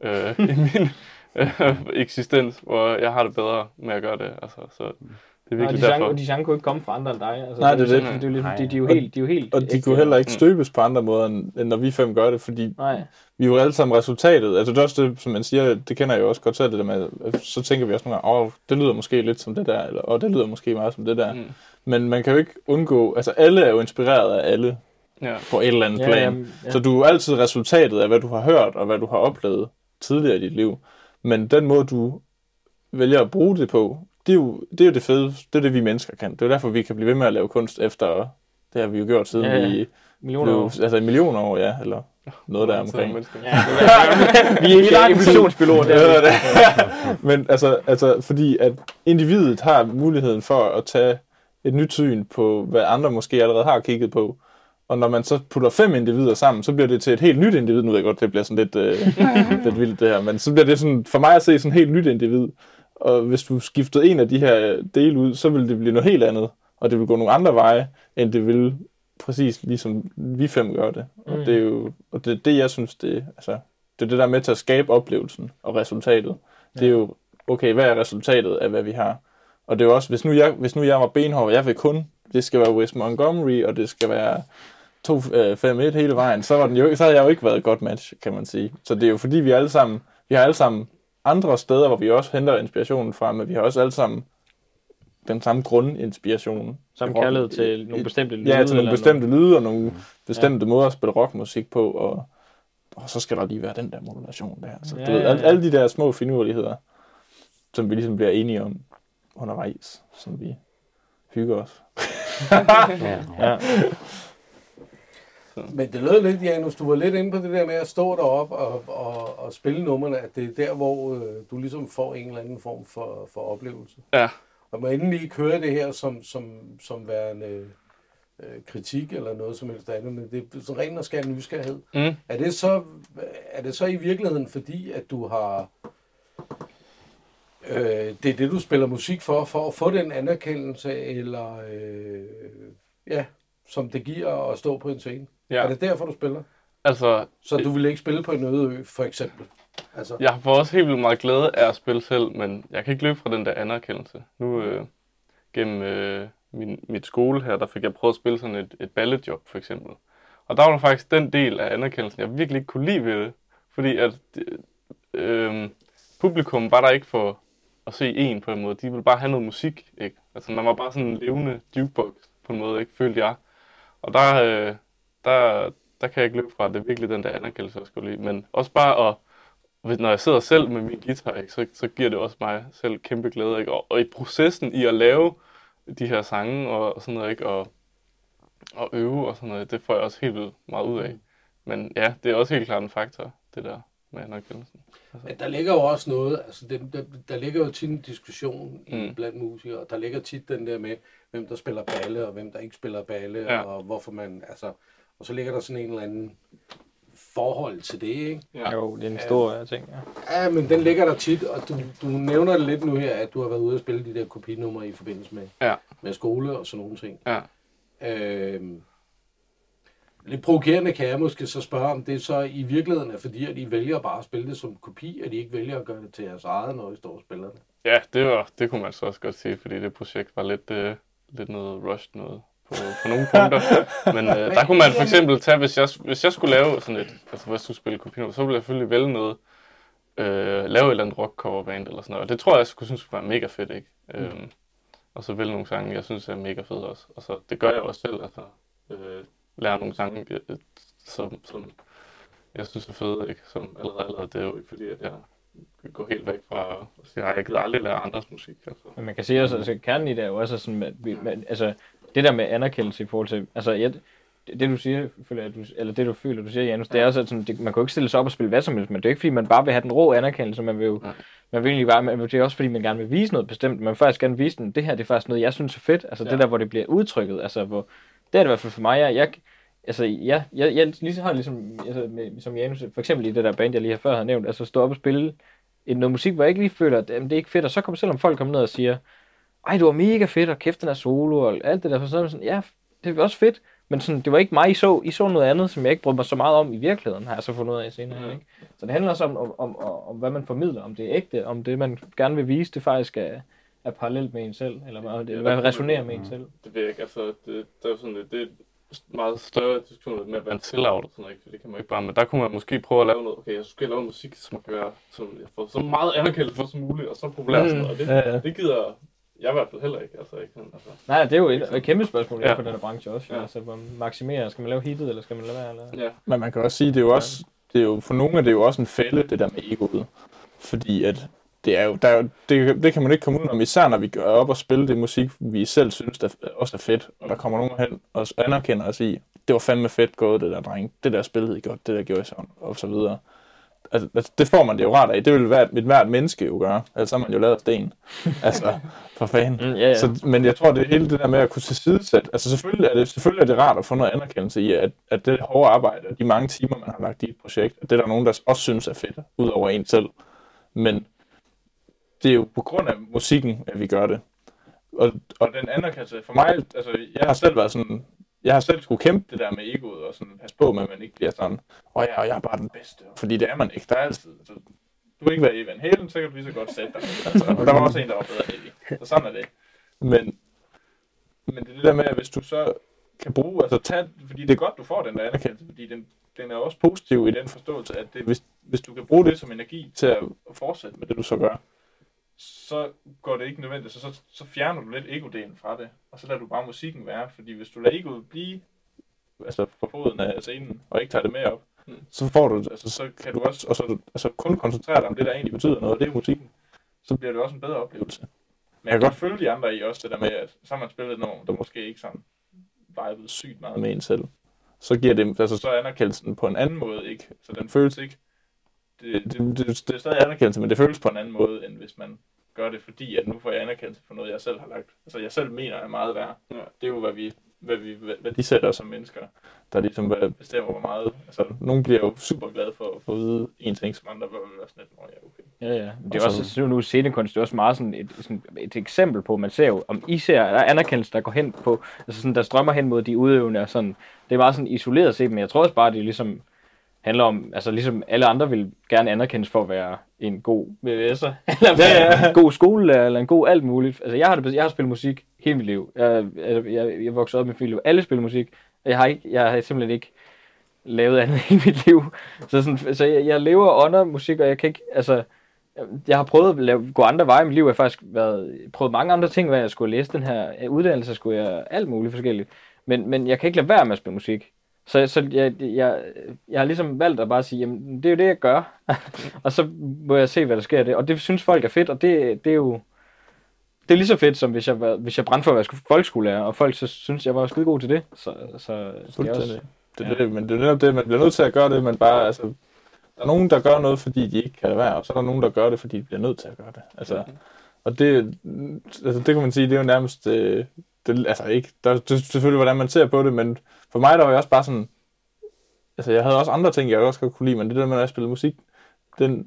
S3: øh, i min øh, eksistens, hvor jeg har det bedre med at gøre det, altså, så mm. Det er virkelig
S2: de
S3: derfor.
S2: de sange kunne ikke komme fra andre end dig. Altså,
S6: Nej, det er det.
S2: sådan- Det er jo, lidt,
S4: Nej.
S2: de, de, er jo helt, de er jo helt
S6: Og de kunne heller ikke
S3: Mm.
S6: støbes på andre måder, end, end når vi fem gør det, fordi
S2: Nej.
S6: vi er jo alle sammen resultatet. Altså det er også det, som man siger, det kender jeg jo også godt selv, det der med, så tænker vi også nogle gange, åh, det lyder måske lidt som det der, eller åh, det lyder måske meget som det der.
S3: Mm.
S6: Men man kan jo ikke undgå, altså alle er jo inspireret af alle
S3: Ja.
S6: på et eller andet
S2: Ja,
S6: plan.
S2: jamen, ja.
S6: Så du er altid resultatet af, hvad du har hørt, og hvad du har oplevet tidligere i dit liv. Men den måde, du vælger at bruge det på, det er jo det, er jo det fede. Det er det, vi mennesker kan. Det er derfor, vi kan blive ved med at lave kunst efter, det har vi jo gjort siden
S2: Ja, ja.
S6: vi
S2: Millioner
S6: blev,
S2: år.
S6: altså en million år, ja, eller noget der omkring.
S2: Ja, det er- vi er ikke Der.
S6: det er- Men altså, altså, fordi at individet har muligheden for at tage et nyt syn på, hvad andre måske allerede har kigget på. Og når man så putter fem individer sammen, så bliver det til et helt nyt individ. Nu ved jeg godt, det bliver sådan lidt, øh, lidt vildt det her, men så bliver det sådan, for mig at se sådan et helt nyt individ. Og hvis du skiftede en af de her dele ud, så vil det blive noget helt andet. Og det vil gå nogle andre veje, end det vil præcis ligesom vi fem gør det. Og
S2: Mm.
S6: det er jo og det, er det jeg synes, det, altså, det er det der med til at skabe oplevelsen og resultatet. Det er jo, okay, hvad er resultatet af, hvad vi har? Og det er jo også, hvis nu jeg, hvis nu jeg var benhård, jeg vil kun, det skal være West Montgomery, og det skal være 2-5-1 hele vejen, så, var den jo, så havde jeg jo ikke været et godt match, kan man sige. Så det er jo fordi, vi alle sammen, vi har alle sammen andre steder, hvor vi også henter inspirationen fra, men vi har også alle sammen den samme grundinspiration.
S2: Samme kærlighed til nogle bestemte lyde.
S6: Ja, til nogle bestemte lyde og nogle bestemte måder at spille rockmusik på, og, og så skal der lige være den der modulation der. Så
S2: Ja,
S6: du ved,
S2: ja,
S6: alle,
S2: ja.
S6: alle de der små finurligheder, som vi ligesom bliver enige om undervejs, som vi hygger os.
S4: Ja.
S2: Ja.
S1: Men det lød lidt, Janus, du var lidt inde på det der med at stå deroppe og, og, og spille numrene, at det er der, hvor øh, du ligesom får en eller anden form for, for oplevelse.
S3: Ja.
S1: Og må endelig ikke høre det her som, som, som værende øh, kritik eller noget som helst andet, men det er sådan ren og skær nysgerrighed.
S3: Mm.
S1: Er det, så, er det så i virkeligheden fordi, at du har... Øh, det er det, du spiller musik for, for at få den anerkendelse, eller... Øh, ja, som det giver at stå på en scene?
S3: Ja.
S1: Er det derfor, du spiller?
S3: Altså,
S1: Så du vil ikke spille på en øde ø, for eksempel? Altså,
S3: jeg får også helt vildt meget glæde af at spille selv, men jeg kan ikke løbe fra den der anerkendelse. Nu øh, gennem øh, min, mit skole her, der fik jeg prøvet at spille sådan et, et balletjob, for eksempel. Og der var faktisk den del af anerkendelsen, jeg virkelig ikke kunne lide ved det. Fordi at øh, publikum var der ikke for at se en på en måde. De ville bare have noget musik, ikke? Altså man var bare sådan en levende jukebox på en måde, ikke? Følte jeg. Og der, øh, der, der kan jeg ikke løbe fra, det er virkelig den der anerkendelse, jeg skulle lide. Men også bare at, hvis- når jeg sidder selv med min guitar, ikke, så, så giver det også mig selv kæmpe glæde. Ikke? Og, og i processen i at lave de her sange og, og sådan noget, ikke? Og, og øve og sådan noget, det får jeg også helt vildt meget ud af. Men ja, det er også helt klart en faktor, det der med anerkendelsen.
S1: Men der ligger jo også noget, altså det, der, der ligger jo tit en diskussion i,
S3: Mm.
S1: blandt musikere, og der ligger tit den der med, hvem der spiller balle, og hvem der ikke spiller balle,
S3: Ja.
S1: og hvorfor man, altså, og så ligger der sådan en eller anden forhold til det, ikke?
S3: Ja.
S2: Jo, det er en stor øh, ting. Ja.
S1: Ja, men den ligger der tit, og du, du nævner det lidt nu her, at du har været ude og spille de der kopinumre i forbindelse med,
S3: Ja.
S1: med skole og sådan nogle ting.
S3: Ja.
S1: Øhm, lidt provokerende kan jeg måske så spørge, om det så i virkeligheden er fordi, at I vælger bare at spille det som kopi, at I ikke vælger at gøre det til jeres eget, når I står og spiller det.
S3: Ja, det, var, det kunne man så også godt sige, fordi det projekt var lidt, øh, lidt noget rushed noget på, på nogle punkter. Men øh, der kunne man for eksempel tage, hvis jeg, hvis jeg skulle lave sådan et, altså hvis du spille Copino, så ville jeg selvfølgelig vælge noget, øh, lave et eller andet rock coverband eller sådan noget. Og det tror jeg, jeg skulle synes var mega fedt, ikke? Øhm, og så vælge nogle sange, jeg synes er mega fede også. Og så, det gør jeg også selv, altså øh, lære nogle sange, øh, som, som jeg synes er fede, ikke? Som allerede, allerede, det er jo ikke fordi, at jeg gå helt væk fra at sige, at jeg gider aldrig lære andres musik. Altså.
S2: Men man kan sige også, altså kernen i det er jo også sådan, at vi, man, altså det der med anerkendelse i forhold til, altså jeg, det, det du siger, føler, at du, eller det du føler, du siger, Janus, det er også, at sådan, det, man kan jo ikke stille sig op og spille hvad som helst, men det er ikke fordi, man bare vil have den rå anerkendelse, man vil jo,
S3: Nej.
S2: man vil egentlig bare, man, det er også fordi, man gerne vil vise noget bestemt, man vil faktisk gerne vise den, det her det er faktisk noget, jeg synes er fedt, altså ja. det
S3: Ja.
S2: der, hvor det bliver udtrykket, altså hvor, det er det i hvert fald for mig, jeg, jeg Altså, jeg, jeg, jeg lige har ligesom, altså, med, som Janus, for eksempel i det der band, jeg lige har før havde nævnt, altså stå op og spille et, noget musik, hvor jeg ikke lige føler, at jamen, det er ikke fedt, og så kommer selvom folk kommer ned og siger, ej, det var mega fedt, og kæft, den er solo, og alt det der, så det sådan, ja, det var også fedt, men sådan, det var ikke mig, I så, I så noget andet, som jeg ikke brød mig så meget om i virkeligheden, har jeg så fundet ud af senere.
S3: Mhm.
S2: Ikke? Så det handler også om, om, om, om, om, hvad man formidler, om det er ægte, om det, man gerne vil vise, det faktisk er, er parallelt med en selv, eller hvad, det, hvad resonerer med en selv.
S3: Det ved jeg ikke, altså, det, der er sådan, det, det er meget større diskussion med at være en sellout og sådan noget, det kan man ikke bare, men der kunne man måske prøve at lave noget, okay, jeg skal lave musik, som kan være, som jeg får så meget anerkendelse for som muligt, og så populært mm. sådan noget, og det,
S2: Ja, ja.
S3: det gider jeg i hvert fald heller ikke, altså ikke altså.
S2: Nej, det er jo et, et kæmpe spørgsmål ja. For den her branche også. Ja.
S3: Ja.
S2: Altså, hvor maksimere, skal man lave hittet, eller skal man lade være? Eller?
S3: Ja,
S6: Men man kan også sige, det er jo også, det er jo, for nogle er det jo også en fælde, det der med egoet. Fordi at det, er jo, der er jo, det, det kan man ikke komme ud om, især når vi gør op og spille det musik, vi selv synes der også er fedt, og der kommer nogen hen og anerkender os i, det var fandme fedt gået, det der dreng, det der spillede I godt, det der gjorde I sådan, og så videre. Altså, altså, det får man det jo ret af. Det vil hvert, et hvert menneske jo gøre. Altså, så er man jo lavet sten. Altså, for fanden.
S2: Mm, ja, ja.
S6: Så, men jeg tror, det hele det der med at kunne tilsidesætte. Altså selvfølgelig er, det, selvfølgelig er det rart at få noget anerkendelse i, at, at det hårde arbejde, og de mange timer, man har lagt i et projekt, at det er der nogen, der også synes er fedt, ud over en selv. Men det er jo på grund af musikken, at vi gør det. Og, og den anerkendelse, for mig, altså jeg har selv været sådan, jeg har selv skulle kæmpe det der med egoet, og sådan passe på med, at man ikke bliver sådan, åh ja, og jeg er bare den bedste. Fordi det er man ikke. Der er altid, så, du vil ikke være Evan Halen, så kan du lige så godt sætte dig. Altså, og der var også en, der var bedre end Så sådan er det. Men, men det er det der med, at hvis du så kan bruge, altså tage, fordi det er godt, du får den der anerkendelse, fordi den, den er også positiv i den forståelse, at det, hvis, hvis du kan bruge det som energi til at fortsætte med det, du så gør, så går det ikke nødvendigt, så, så, så fjerner du lidt ego-delen fra det, og så lader du bare musikken være, fordi hvis du lader egoet blive altså på foden af scenen, og ikke tager det med op,
S3: Mm.
S6: så får du, altså så kan du også, og så, altså kun koncentrere dig om det, der egentlig betyder noget, og det er musikken, så bliver det også en bedre oplevelse. Men jeg kan godt følge de andre i også det der med, at så har man spillet nogen, der måske ikke sådan vibet sygt meget med en selv. Så giver det, altså så er anerkendelsen på en anden måde ikke, så den føles ikke, det, det, det, det er stadig anerkendelse, men det føles på en anden måde, end hvis man gør det, fordi at nu får jeg anerkendelse for noget, jeg selv har lagt. Altså jeg selv mener er meget værd.
S3: Ja.
S6: Det er jo, hvad vi, hvad vi hvad, de sætter som mennesker, der ligesom bestemmer, hvor meget. Altså, nogen bliver jo super glade for at få vide en ting, som andre vil være sådan lidt, "Nå, ja, okay.
S2: Ja, ja. Det er
S6: Og
S2: også,
S6: så-
S2: nu scenekunst, det er også meget sådan et, sådan et eksempel på, man ser jo, om I ser, der er anerkendelse, der går hen på, altså sådan, der strømmer hen mod de udøvende, og sådan, det er meget sådan isoleret set, men jeg tror også bare, det ligesom handler om, altså ligesom alle andre vil gerne anerkendes for at være en god VVS'er, eller ja, ja. en god skolelærer, eller en god alt muligt. Altså jeg har, det, jeg har spillet musik hele mit liv. Jeg, jeg, jeg, jeg voksede op med film. Alle spiller musik. og Jeg har, ikke, jeg har simpelthen ikke lavet andet i mit liv. Så, sådan, så jeg, jeg lever under musik, og jeg kan ikke, altså, jeg har prøvet at lave, gå andre veje i mit liv. Jeg har faktisk været, prøvet mange andre ting, hvad jeg skulle læse den her uddannelse, skulle jeg alt muligt forskelligt. Men, men jeg kan ikke lade være med at spille musik. Så, så jeg, jeg, jeg har ligesom valgt at bare sige, jamen det er jo det, jeg gør. og så må jeg se, hvad der sker af det. Og det synes folk er fedt, og det, det er jo... Det er lige så fedt, som hvis jeg, hvis jeg brændte for at være folkeskolelærer, og folk så synes, jeg var skide god til det. Så, så det er også.
S6: Det er det, men det er netop det, man bliver nødt til at gøre det, men bare, altså, der er nogen, der gør noget, fordi de ikke kan lade være, og så er der nogen, der gør det, fordi de bliver nødt til at gøre det. Altså, og det, altså, det kan man sige, det er jo nærmest, øh, det, altså ikke, der er selvfølgelig, hvordan man ser på det, men for mig, der var jeg også bare sådan, altså jeg havde også andre ting, jeg også godt kunne lide, men det der med at spille musik, den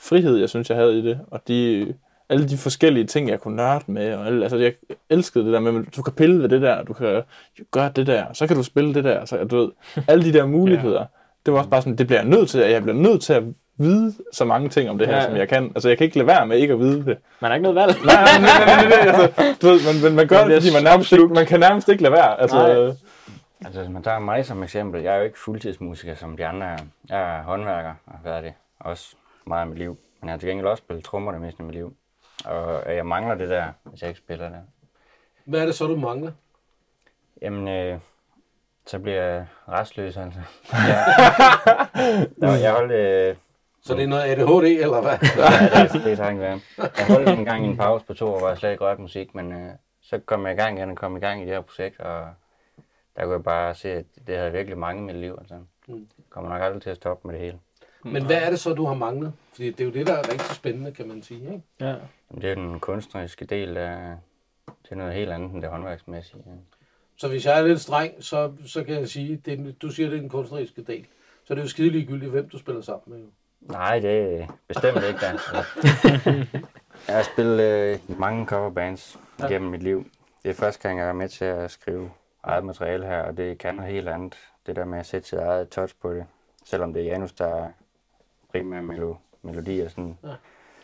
S6: frihed, jeg synes, jeg havde i det, og de, alle de forskellige ting, jeg kunne nørde med, og alle, altså jeg elskede det der med, at du kan pille ved det der, du kan gøre det der, så kan du spille det der, så du ved, alle de der muligheder, det var også bare sådan, det bliver jeg nødt til, jeg bliver nødt til at vide så mange ting om det her,
S2: Ja.
S6: som jeg kan. Altså jeg kan ikke lade være med ikke at vide det.
S2: man har ikke noget valg.
S6: Nej, nej, nej, nej, nej, nej altså, du ved, man, man, man gør
S2: Man
S6: det, fordi man nærmest ikke, man kan nærmest ikke lade være. Altså,
S2: Nej.
S4: Altså, hvis man tager mig som eksempel, jeg er jo ikke fuldtidsmusiker som de andre er. Jeg er håndværker og har været det også meget af mit liv. Men jeg har til gengæld også spillet trommer det meste af mit liv. Og jeg mangler det der, hvis jeg ikke spiller det.
S1: Hvad er det så, du mangler?
S4: Jamen, øh, så bliver jeg restløs, altså. Ja. Nå, jeg holdt... Øh,
S1: Så det er noget ADHD, eller hvad?
S4: ja, det, det er være. Jeg holdt en gang en pause på to år, hvor jeg slet ikke rørte musik, men øh, så kom jeg i gang igen og kom i gang i det her projekt, og der kunne jeg bare se, at det havde virkelig mange i mit liv. Altså.
S1: Mm.
S4: Jeg kommer nok aldrig til at stoppe med det hele.
S1: Men hvad er det så, du har manglet? Fordi det er jo det, der er rigtig spændende, kan man sige. Ikke?
S2: Ja.
S4: Jamen, det er den kunstneriske del af det er noget helt andet end det håndværksmæssige. Ja.
S1: Så hvis jeg er lidt streng, så, så kan jeg sige, det er, du siger, det er den kunstneriske del. Så det er jo skide ligegyldigt, hvem du spiller sammen med. jo.
S4: Nej, det er bestemt ikke da. Jeg har spillet øh, mange coverbands gennem mit liv. Det er første gang, jeg er med til at skrive eget materiale her, og det kan noget helt andet. Det der med at sætte sit eget touch på det. Selvom det er Janus, der er primær melo- melodi og sådan.
S1: Ja.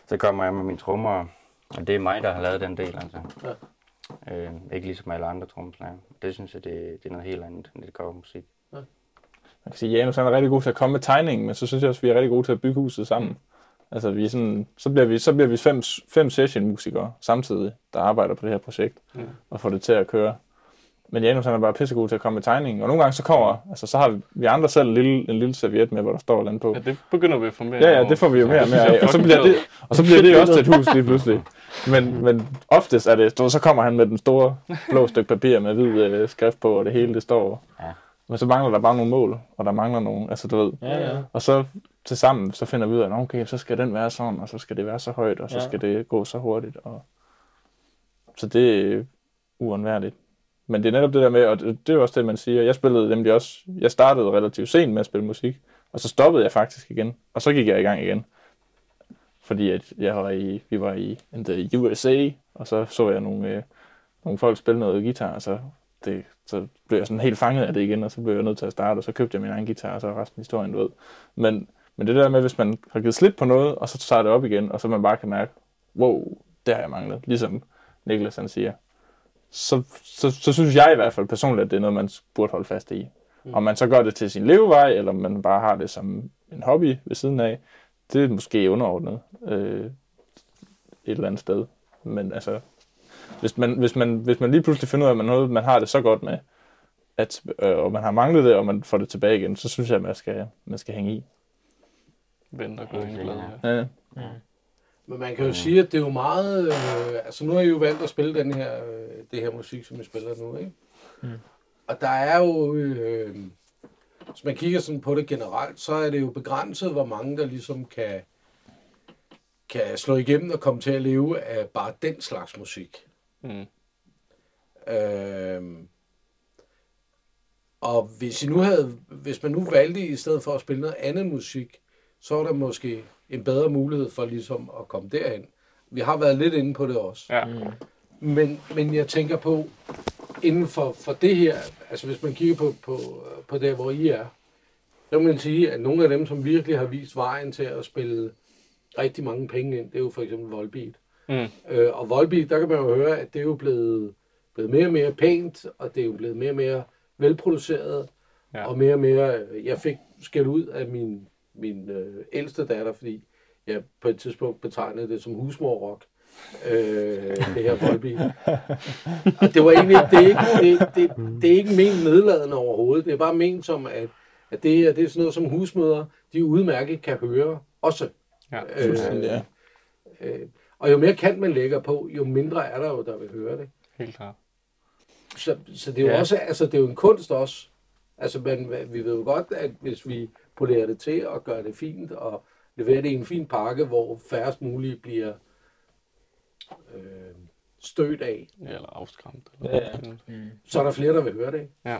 S4: Så kommer jeg med mine trommer Og det er mig, der har lavet den del, altså.
S1: Ja.
S4: Øh, ikke ligesom alle andre trommeslager. Det synes jeg, det, det er noget helt andet, end det går musik.
S6: Man kan sige, at Janus han er rigtig god til at komme med tegningen, men så synes jeg også, vi er rigtig gode til at bygge huset sammen. Altså, vi er sådan, så bliver vi, så bliver vi fem, fem session-musikere samtidig, der arbejder på det her projekt,
S3: Mm.
S6: og får det til at køre. Men Janus han er bare pissegod til at komme med tegningen, og nogle gange så kommer, altså så har vi, vi andre selv en lille, en lille serviet med, hvor der står et eller andet på.
S3: Ja, det begynder vi at få mere
S6: Ja, ja, det får vi jo mere og mere af, og så bliver det, og så bliver det også til et hus lige pludselig. Men, men oftest er det, så kommer han med den store blå stykke papir med hvid øh, skrift på, og det hele det står.
S4: Ja.
S6: Men så mangler der bare nogle mål, og der mangler nogle, altså du ved.
S2: Ja, ja.
S6: Og så til sammen, så finder vi ud af, at okay, så skal den være sådan, og så skal det være så højt, og så
S2: Ja.
S6: skal det gå så hurtigt. Og... Så det er uundværligt. Men det er netop det der med, og det er også det, man siger. Jeg spillede nemlig også, jeg startede relativt sent med at spille musik, og så stoppede jeg faktisk igen, og så gik jeg i gang igen. Fordi at jeg var i, vi var i in the USA, og så så jeg nogle, øh, nogle folk spille noget guitar, og så, det, så blev jeg sådan helt fanget af det igen, og så blev jeg nødt til at starte, og så købte jeg min egen guitar, og så er resten af historien, du ved. Men, men det der med, hvis man har givet slip på noget, og så tager det op igen, og så man bare kan mærke, wow, det har jeg manglet, ligesom Niklas han siger. Så, så, så synes jeg i hvert fald personligt, at det er noget, man burde holde fast i. Mm. Om man så gør det til sin levevej, eller om man bare har det som en hobby ved siden af, det er måske underordnet øh, et eller andet sted. Men altså, hvis man, hvis man, hvis man lige pludselig finder ud af, at man, noget, man har det så godt med, at, øh, og man har manglet det, og man får det tilbage igen, så synes jeg, at man skal, man skal hænge i.
S3: Vent og gå ind
S4: sikkert,
S3: glad.
S6: Ja.
S1: Men man kan jo sige, at det er jo meget... Øh, altså nu har I jo valgt at spille den her, øh, det her musik, som I spiller nu, ikke? Mm. Og der er jo... Øh, hvis man kigger sådan på det generelt, så er det jo begrænset, hvor mange der ligesom kan, kan slå igennem og komme til at leve af bare den slags musik.
S3: Mm.
S1: Øh, og hvis, I nu havde, hvis man nu valgte i stedet for at spille noget andet musik, så var der måske en bedre mulighed for ligesom at komme derhen. Vi har været lidt inde på det også.
S3: Ja.
S1: Men, men jeg tænker på, inden for, for det her, altså hvis man kigger på, på, på der, hvor I er, så kan man sige, at nogle af dem, som virkelig har vist vejen til at spille rigtig mange penge ind, det er jo for eksempel Volbeat.
S3: Mm.
S1: Øh, og Volbeat, der kan man jo høre, at det er jo blevet, blevet mere og mere pænt, og det er jo blevet mere og mere velproduceret,
S3: Ja.
S1: og mere og mere, jeg fik skæld ud af min, min øh, ældste datter, fordi jeg på et tidspunkt betegnede det som husmorrock, øh, det her Volbeat. og det var egentlig, det er ikke, det, det, det er ikke ment nedladende overhovedet, det er bare ment som, at, at det her, det er sådan noget, som husmøder, de udmærket kan høre også.
S3: Ja.
S6: Fuldstændig, ja.
S1: Øh, og jo mere kant man lægger på, jo mindre er der jo, der vil høre det.
S3: Helt klart.
S1: Så, så det er jo
S2: Ja.
S1: også, altså det er jo en kunst også. Altså man, vi ved jo godt, at hvis vi polerer det til og gør det fint og leverer det i en fin pakke, hvor færrest muligt bliver øh, stødt af,
S3: Eller afskræmt.
S2: Ja, ja.
S1: så er der flere, der vil høre det. ikke?
S3: Ja.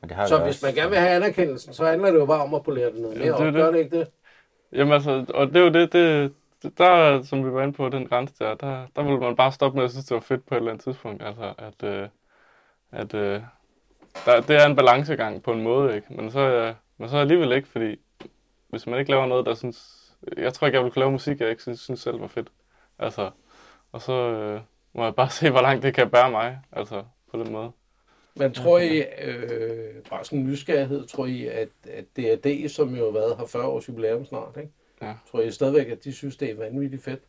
S4: Men det har
S1: Så
S4: vi
S1: hvis
S4: også.
S1: man gerne vil have anerkendelsen, så handler det jo bare om at polere det noget
S3: Ja,
S1: mere.
S3: det er
S1: op.
S3: det.
S1: Gør det ikke det?
S3: Jamen altså, og det er jo det, det, det der, som vi var inde på, den grænse der, der, der ville man bare stoppe med at synes, det var fedt på et eller andet tidspunkt. Altså, at, øh, at øh, der, det er en balancegang på en måde, ikke? Men så, øh, men så alligevel ikke, fordi hvis man ikke laver noget, der synes... Jeg tror ikke, jeg ville kunne lave musik, jeg ikke synes, synes selv var fedt. Altså, og så øh, må jeg bare se, hvor langt det kan bære mig, altså på den måde.
S1: Men tror I, øh, bare sådan en nysgerrighed, tror I, at, at DRD, som jo har været har 40 års jubilæum snart, ikke?
S3: Ja.
S1: tror I stadigvæk, at de synes, det er vanvittigt fedt?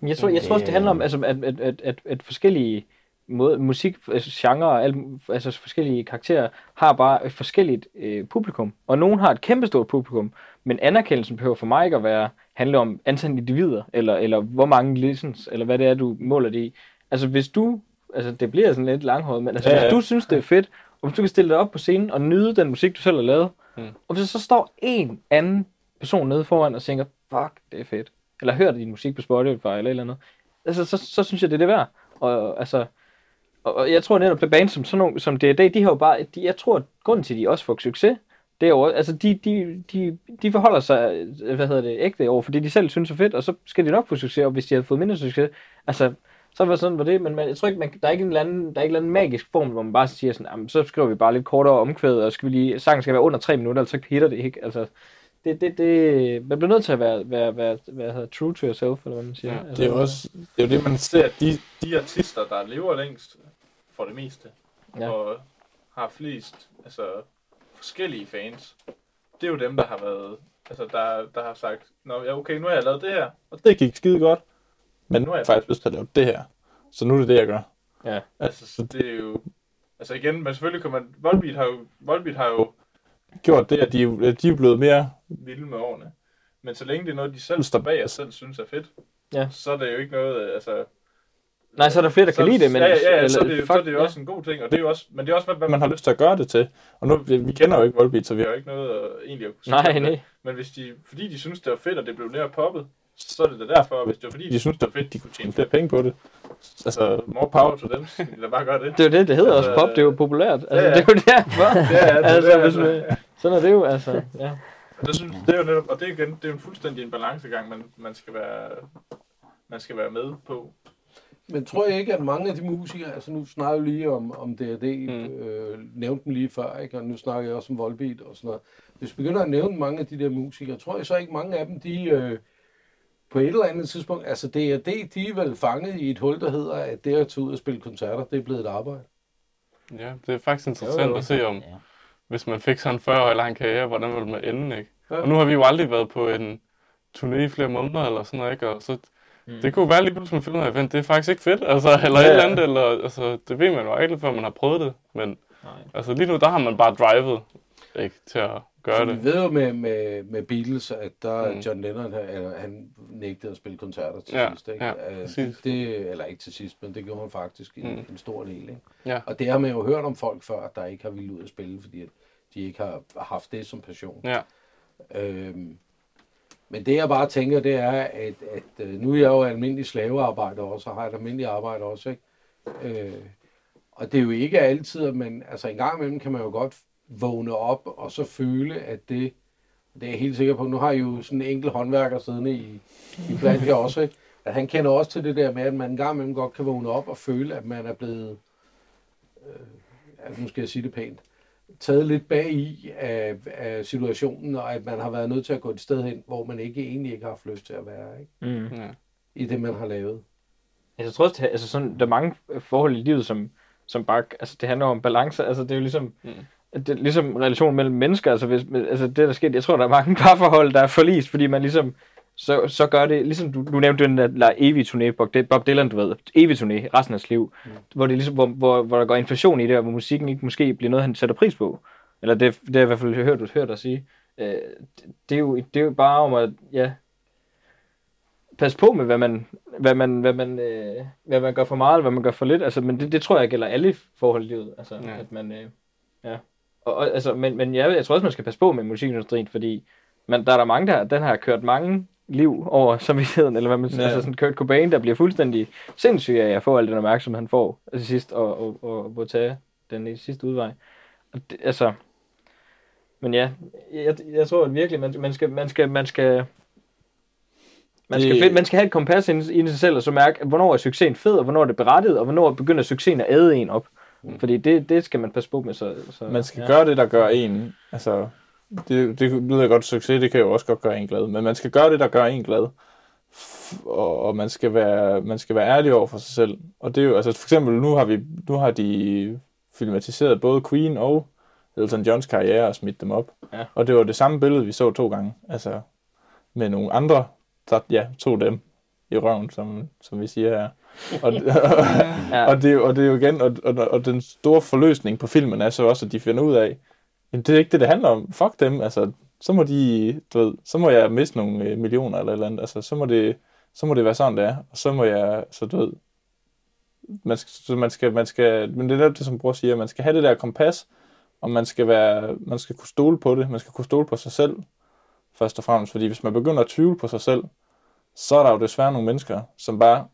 S2: Men Jeg tror, jeg tror også, det handler om, altså, at, at, at, at, at forskellige måde, musik, altså genre og alt, altså forskellige karakterer har bare et forskelligt øh, publikum. Og nogen har et kæmpestort publikum, men anerkendelsen behøver for mig ikke at være, handle om antal individer, eller, eller hvor mange listens, eller hvad det er, du måler det i. Altså hvis du, altså det bliver sådan lidt langhåret, men altså
S6: Ja,
S2: ja,
S6: ja.
S2: hvis du synes, det er fedt, og hvis du kan stille dig op på scenen og nyde den musik, du selv har lavet,
S3: Mm.
S2: og hvis der så står en anden person nede foran og tænker, fuck, det er fedt, eller hører din musik på Spotify eller et eller andet, altså, så, så synes jeg, det er det værd. Og, altså, og, jeg tror netop, at bands som sådan nogle, som D&D, de har jo bare, de, jeg tror, at grunden til, at de også får succes, det er jo, altså, de, de, de, de forholder sig, øh, hvad hedder det, ægte over, fordi de selv synes er fedt, og så skal de nok få succes, og hvis de havde fået mindre succes, altså, så var sådan var det, men man, jeg tror ikke, man, der er ikke en eller anden, der er ikke en eller anden magisk form, hvor man bare siger sådan, "Jamen, så skriver vi bare lidt kortere omkvæd, og skal vi lige, sangen skal være under tre minutter, ellers så hitter det ikke, altså, det det, det, det, man bliver nødt til at være, være, være, være, være true to yourself, eller hvad man siger.
S3: Ja,
S2: altså,
S6: Det er jo også det, er jo det man ser, at de, de artister, der lever længst for det meste,
S2: Ja.
S6: og har flest altså, forskellige fans, det er jo dem, der har været, altså der, der har sagt, Nå, ja, okay, nu har jeg lavet det her, og det gik skide godt, men nu har jeg faktisk lyst til at lave det her, så nu er det det, jeg gør.
S2: Ja.
S6: Altså, så det er jo, altså igen, men selvfølgelig kan man, Volbeat har jo, Volbeat har jo gjort det, at de, at de er blevet mere vilde med årene. Men så længe det er noget, de selv står bag og selv synes er fedt,
S2: Ja.
S6: så er det jo ikke noget, altså...
S2: Nej, så er der flere, der kan
S6: så,
S2: lide det, men...
S6: Ja, ja, ja,
S2: eller-
S6: så, er det,
S2: fuck,
S6: så er det jo
S2: ja.
S6: også en god ting, og det er jo også, men det er også, hvad, man har lyst til at gøre det til. Og nu, vi vi kender jo ikke Volbeat, så vi har jo ikke noget at, egentlig at kunne
S2: Nej, nej.
S6: Men hvis de, fordi de synes, det var fedt, og det blev mere poppet, så er det da derfor, hvis det var fordi, de synes, det var fedt, de kunne tjene flere penge på det. Altså, more power to them, så de da bare gøre det.
S2: Det er jo det, det hedder
S6: Altså,
S2: også pop, det er jo populært. Altså,
S6: ja, ja.
S2: det er jo derfor.
S6: Ja, ja, det,
S2: altså,
S6: det,
S2: hvis man, sådan er det jo, altså. Ja.
S6: Det, synes, det er jo netop, og det er igen, det er jo en fuldstændig en balancegang, man, man, skal være, man skal være med på.
S1: Men tror jeg ikke, at mange af de musikere, altså nu snakker vi lige om, om D&D,
S3: Mm.
S1: mm. øh, nævnte dem lige før, ikke? og nu snakker jeg også om Volbeat og sådan noget. Hvis vi begynder at nævne mange af de der musikere, tror jeg så ikke mange af dem, de øh, på et eller andet tidspunkt, altså D&D, de er vel fanget i et hul, der hedder, at det at tage ud og spille koncerter, det er blevet et arbejde.
S3: Ja, det er faktisk interessant
S2: Jo, jo.
S3: at se om,
S4: Ja.
S3: hvis man fik sådan en 40 år lang karriere, hvordan ville man ende, ikke?
S1: Ja.
S3: Og nu har vi jo aldrig været på en turné i flere måneder eller sådan noget, ikke? Og så,
S2: Mm.
S3: det kunne være lige pludselig, man finder ud af, at det er faktisk ikke fedt, altså, eller
S6: Ja,
S3: ja, et eller andet, eller, altså, det ved man jo ikke, før man har prøvet det, men
S2: Nej.
S3: altså lige nu, der har man bare drivet, ikke, til at gøre
S1: Så
S3: det.
S1: vi ved jo med, med, med Beatles, at der
S3: Mm.
S1: John Lennon, han, eller, han nægtede at spille koncerter til
S3: Ja,
S1: sidst. Ikke?
S3: ja,
S1: Øh,
S3: præcis.
S1: det, eller ikke til sidst, men det gjorde han faktisk en,
S3: Mm.
S1: en stor del. Ikke?
S3: Ja.
S1: Og det har man jo hørt om folk før, der ikke har ville ud at spille, fordi at de ikke har haft det som passion.
S3: Ja,
S1: Øhm, men det jeg bare tænker, det er, at, at øh, nu er jeg jo almindelig slavearbejder også, og har et almindeligt arbejde også, ikke? Øh, og det er jo ikke altid, at man, altså en gang imellem kan man jo godt vågne op, og så føle, at det, det er jeg helt sikker på, nu har jeg jo sådan en enkelt håndværker siddende i, i blandt her også, ikke? at han kender også til det der med, at man en gang imellem godt kan vågne op og føle, at man er blevet, øh, at nu skal jeg sige det pænt, taget lidt bag i af, af situationen, og at man har været nødt til at gå et sted hen, hvor man ikke egentlig ikke har haft lyst til at være, ikke?
S2: Mm.
S3: ja.
S1: i det, man har lavet.
S2: Jeg tror også, altså sådan, der er mange forhold i livet, som, som bare, altså det handler om balance, altså det er jo ligesom,
S3: Mm.
S2: det er ligesom relation mellem mennesker, altså, hvis, altså det der sker, jeg tror, der er mange parforhold, der er forlist, fordi man ligesom, så, så gør det, ligesom du, du nævnte den der, der evige turné, Bob, Dylan, du ved, evig turné, resten af sit liv, mm. hvor, det er ligesom, hvor, hvor, hvor der går inflation i det, og hvor musikken ikke måske bliver noget, han sætter pris på. Eller det, det har jeg i hvert fald hørt, hørt dig sige. Øh, det, det, er jo, det er jo bare om at, ja, pas på med, hvad man, hvad man, hvad man, øh, hvad man gør for meget, eller hvad man gør for lidt. Altså, men det, det tror jeg gælder alle forhold i livet. Altså,
S3: Ja.
S2: ja. at man, øh, ja. Og, og, altså, men, men jeg, jeg tror også, man skal passe på med musikindustrien, fordi man, der er der mange, der den har kørt mange liv over samvittigheden, eller hvad man siger.
S6: Ja.
S2: Altså sådan Kurt Cobain, der bliver fuldstændig sindssyg af at få al den opmærksomhed, han får til sidst, og, og, og, og tage den i sidste udvej. Og det, altså, men ja, jeg, jeg tror at virkelig, man, man skal, man skal, man skal, man skal,
S6: Det-
S2: man skal have et kompas i sig selv, og så mærke, hvornår er succesen fed, og hvornår er det berettiget, og hvornår begynder succesen at æde en op. Mm. Fordi det, det skal man passe på med. Så, så,
S6: Man skal
S2: ja.
S6: gøre det, der gør en, altså, det, det lyder godt succes, det kan jo også godt gøre en glad, men man skal gøre det, der gør en glad. Og, og man, skal være, man skal være ærlig over for sig selv. Og det er jo, altså for eksempel, nu har, vi, nu har de filmatiseret både Queen og Elton Johns karriere og smidt dem op.
S2: Ja.
S6: Og det var det samme billede, vi så to gange. Altså med nogle andre, der ja, tog dem i røven, som, som vi siger her. Og,
S2: Ja.
S6: og, det, og det er jo igen, og, og, og den store forløsning på filmen er så også, at de finder ud af, jamen det er ikke det, det handler om. Fuck dem, altså, så må de, du ved, så må jeg miste nogle øh, millioner eller et eller andet, altså, så må det, så må det være sådan, det er, og så må jeg, så du ved, man skal, så man skal, man skal, men det er det, som bror siger, man skal have det der kompas, og man skal være, man skal kunne stole på det, man skal kunne stole på sig selv, først og fremmest, fordi hvis man begynder at tvivle på sig selv, så er der jo desværre nogle mennesker, som bare,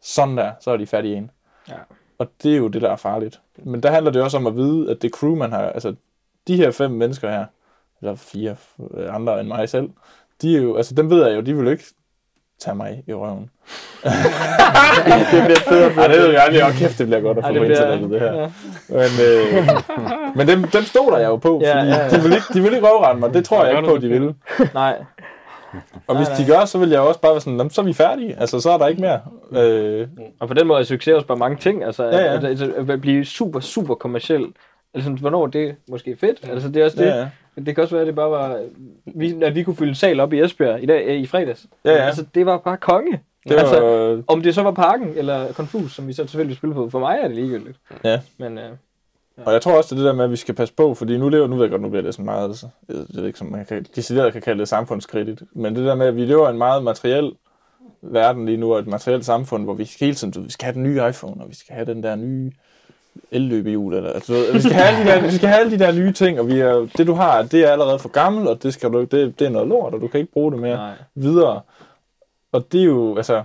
S6: sådan der, så er de fattige en.
S2: Ja.
S6: Og det er jo det, der er farligt. Men der handler det også om at vide, at det crew, man har, altså de her fem mennesker her, eller fire øh, andre end mig selv, de er jo, altså dem ved jeg jo, de vil jo ikke tage mig i røven. det bliver fedt. Ja, det ved jeg aldrig. Og kæft, det bliver godt at få
S2: Ej,
S6: på
S2: det bliver-
S6: internettet, det her.
S2: ja.
S6: Men, øh, men dem, dem stoler jeg jo på, fordi
S2: Ja, ja, ja.
S6: de vil ikke, de vil ikke røvrende mig. Det tror jeg
S3: Gør
S6: ikke på,
S3: det,
S6: de vil.
S2: Nej.
S6: Og hvis
S2: Nej,
S6: de gør, så vil jeg også bare være sådan, "Nå, så er vi færdige. Altså, så er der ikke mere. Øh,
S2: Og på den måde er succes også bare mange ting. Altså,
S6: Ja, ja.
S2: At, at, at blive super, super kommersiel. Altså, hvornår det er måske fedt. Altså, det er også det.
S6: ja, ja.
S2: Det kan også være, at det bare var... Vi, at vi kunne fylde sal op i Esbjerg i, dag, øh, i fredags.
S6: Ja, ja.
S2: Altså, det var bare konge.
S6: Det var,
S2: Altså, Om det så var Parken eller Confus, som vi så selvfølgelig spillede på. For mig er det ligegyldigt.
S6: Ja.
S2: Men øh,
S6: Og jeg tror også, det er det der med, at vi skal passe på, fordi nu lever, nu ved jeg godt, nu bliver det sådan meget, altså, jeg ved ikke, som man kan, decideret kan kalde det samfundskritisk, men det der med, at vi lever i en meget materiel verden lige nu, og et materielt samfund, hvor vi hele tiden, vi skal have den nye iPhone, og vi skal have den der nye elløbehjul, eller altså, vi skal have alle de der, vi skal have alle de der nye ting, og vi er, det du har, det er allerede for gammelt, og det, skal du, det, det er noget lort, og du kan ikke bruge det mere
S2: nej.
S6: videre. Og det er jo, altså,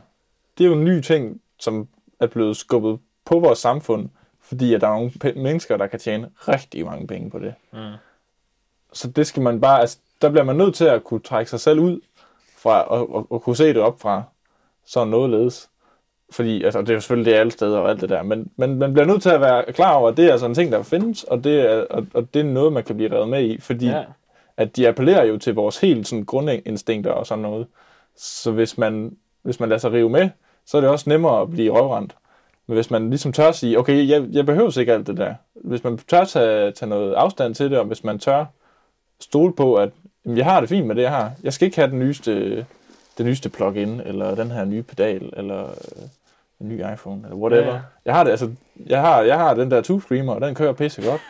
S6: det er jo en ny ting, som er blevet skubbet på vores samfund, fordi at der er nogle mennesker, der kan tjene rigtig mange penge på det.
S2: Mm.
S6: Så det skal man bare, altså, der bliver man nødt til at kunne trække sig selv ud fra, og, og, og kunne se det op fra sådan noget ledes. Fordi, altså, det er jo selvfølgelig det alle steder og alt det der, men, men man bliver nødt til at være klar over, at det er sådan en ting, der findes, og det er, og, og det er noget, man kan blive revet med i, fordi
S2: Ja.
S6: at de appellerer jo til vores helt sådan grundinstinkter og sådan noget. Så hvis man, hvis man lader sig rive med, så er det også nemmere at blive røvrendt. Men hvis man ligesom tør sige, okay, jeg, jeg behøver ikke alt det der. Hvis man tør tage, tage noget afstand til det, og hvis man tør stole på, at jamen, jeg har det fint med det, jeg har. Jeg skal ikke have den nyeste, det nyeste plug-in, eller den her nye pedal, eller en ny iPhone, eller whatever.
S2: Ja.
S6: Ja. Jeg har det, altså, jeg har, jeg har den der Two Screamer, og den kører pisse godt.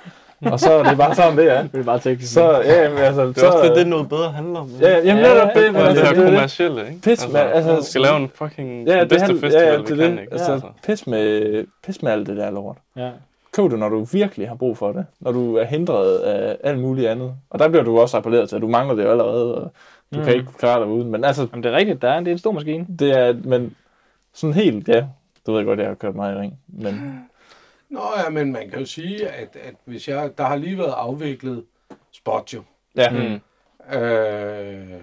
S6: og så er det bare sådan, det er.
S2: Det er bare teknisk.
S6: Så, ja, men altså,
S3: Det er
S6: så,
S3: også det, det noget bedre handler om.
S6: Ja, jamen,
S2: Ja,
S6: ja,
S2: ja,
S6: det, det,
S2: ja,
S3: Og
S6: altså,
S3: det her
S6: er
S3: kommercielle, ikke?
S6: Pis, altså,
S3: vi skal lave en fucking
S6: Ja,
S3: ja,
S6: det
S3: bedste
S6: handler-
S3: festival,
S6: ja, ja, det er
S3: kan, ikke?
S6: Altså, pis med, pis med alt det der lort.
S2: Ja.
S6: Køb det, når du virkelig har brug for det. Når du er hindret af alt muligt andet. Og der bliver du også appelleret til, at du mangler det jo allerede, og du mm. kan ikke klare dig uden. Men altså,
S2: Jamen, det er rigtigt, der er, det er en stor maskine.
S6: det er, men sådan helt, ja, du ved godt, jeg har kørt meget i ring. Men
S1: Nå ja, men man kan jo sige, at, at hvis jeg, der har lige været afviklet spot jo,
S6: ja,
S3: Mm.
S1: øh,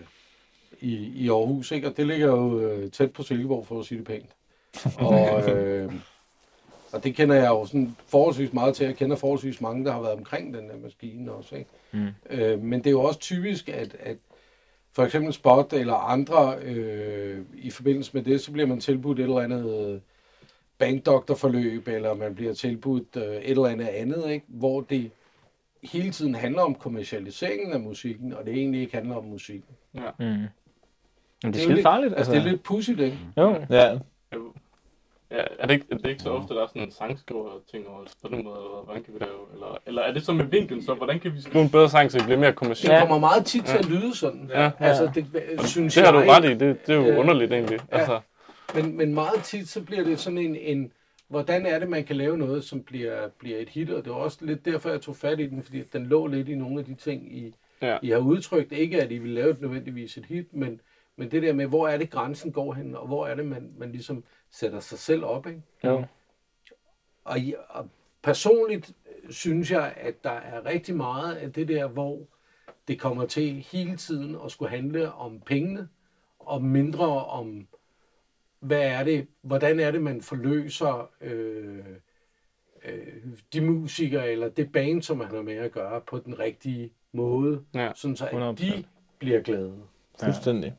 S1: i, i Aarhus, ikke? og det ligger jo øh, tæt på Silkeborg, for at sige det pænt. Og, øh, og det kender jeg jo sådan forholdsvis meget til. Jeg kender forholdsvis mange, der har været omkring den der maskine også. Ikke?
S2: Mm.
S1: Øh, men det er jo også typisk, at, at for eksempel Spot eller andre, øh, i forbindelse med det, så bliver man tilbudt et eller andet øh, bankdoktorforløb, eller man bliver tilbudt øh, et eller andet andet, ikke? hvor det hele tiden handler om kommercialiseringen af musikken, og det egentlig ikke handler om musikken.
S2: Mm. Jamen, det er skide
S1: lidt-
S2: farligt.
S1: Altså, det er lidt pudsigt, ikke?
S2: Jo.
S6: ja.
S3: Ja, er det, ikke, er det ikke så ofte, der er sådan en sangskriver-ting over på den måde, eller hvordan kan vi lave? Eller, eller er det så med vinkel, så hvordan kan vi skrive en bedre sang, så det bliver mere kommercielt?
S1: Det
S2: Ja.
S1: kommer meget tit til at lyde sådan.
S3: Ja.
S1: Altså, det, synes
S3: Det har du
S1: jeg,
S3: ret i, det, det er jo
S1: Øh,
S3: underligt egentlig.
S1: ja.
S3: Altså,
S1: Men, men meget tit, så bliver det sådan en, en, hvordan er det, man kan lave noget, som bliver, bliver et hit, og det var også lidt derfor, jeg tog fat i den, fordi den lå lidt i nogle af de ting, I,
S3: Ja.
S1: I har udtrykt. Ikke, at I vil lave et nødvendigvis et hit, men, men det der med, hvor er det grænsen går hen, og hvor er det, man, man ligesom sætter sig selv op, ikke?
S2: Jo.
S1: Og, og personligt synes jeg, at der er rigtig meget af det der, hvor det kommer til hele tiden at skulle handle om pengene, og mindre om, hvad er det, hvordan er det, man forløser øh, øh, de musikere eller det band, som man har med at gøre, på den rigtige måde,
S3: Ja,
S1: sådan så at
S2: 100%.
S1: de bliver glade.
S6: Fuldstændig.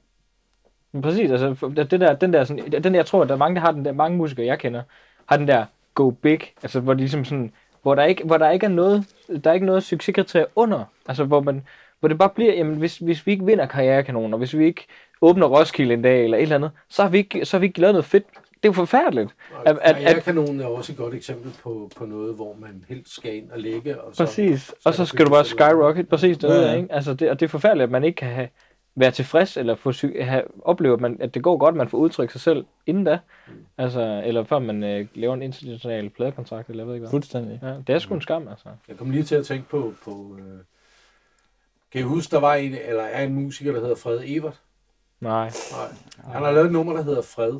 S2: Men præcis, altså det der, den der sådan, den der, jeg tror, at der er mange, der har den der, mange musikere, jeg kender, har den der go big, altså hvor de ligesom sådan, hvor der ikke, hvor der ikke er noget, der er ikke noget succeskriterie under, altså hvor man, hvor det bare bliver, jamen hvis, hvis vi ikke vinder karrierekanoner, hvis vi ikke åbner Roskilde en dag eller et eller andet, så har vi ikke, så har vi ikke lavet noget fedt. Det er jo forfærdeligt. At- at- at-
S1: Karrierekanonen er også et godt eksempel på, på noget, hvor man helst skal ind og ligge. Og så,
S2: Præcis. Og så skal du bare skyrocket, præcis det
S6: Ja,
S2: der, ikke? Altså det, og det er forfærdeligt, at man ikke kan have, være tilfreds, eller få, sy- have, opleve, at, man, at det går godt, at man får udtrykt sig selv inden da. Altså, eller før man øh, laver en international pladekontrakt, eller jeg ved ikke hvad.
S6: Fuldstændig.
S2: Ja, det er sgu en skam, altså.
S1: Jeg kom lige til at tænke på, på øh, kan I huske, der var en, eller er en musiker, der hedder Fred Evert?
S2: Nej.
S1: Nej. Han har lavet et nummer, der hedder Fred.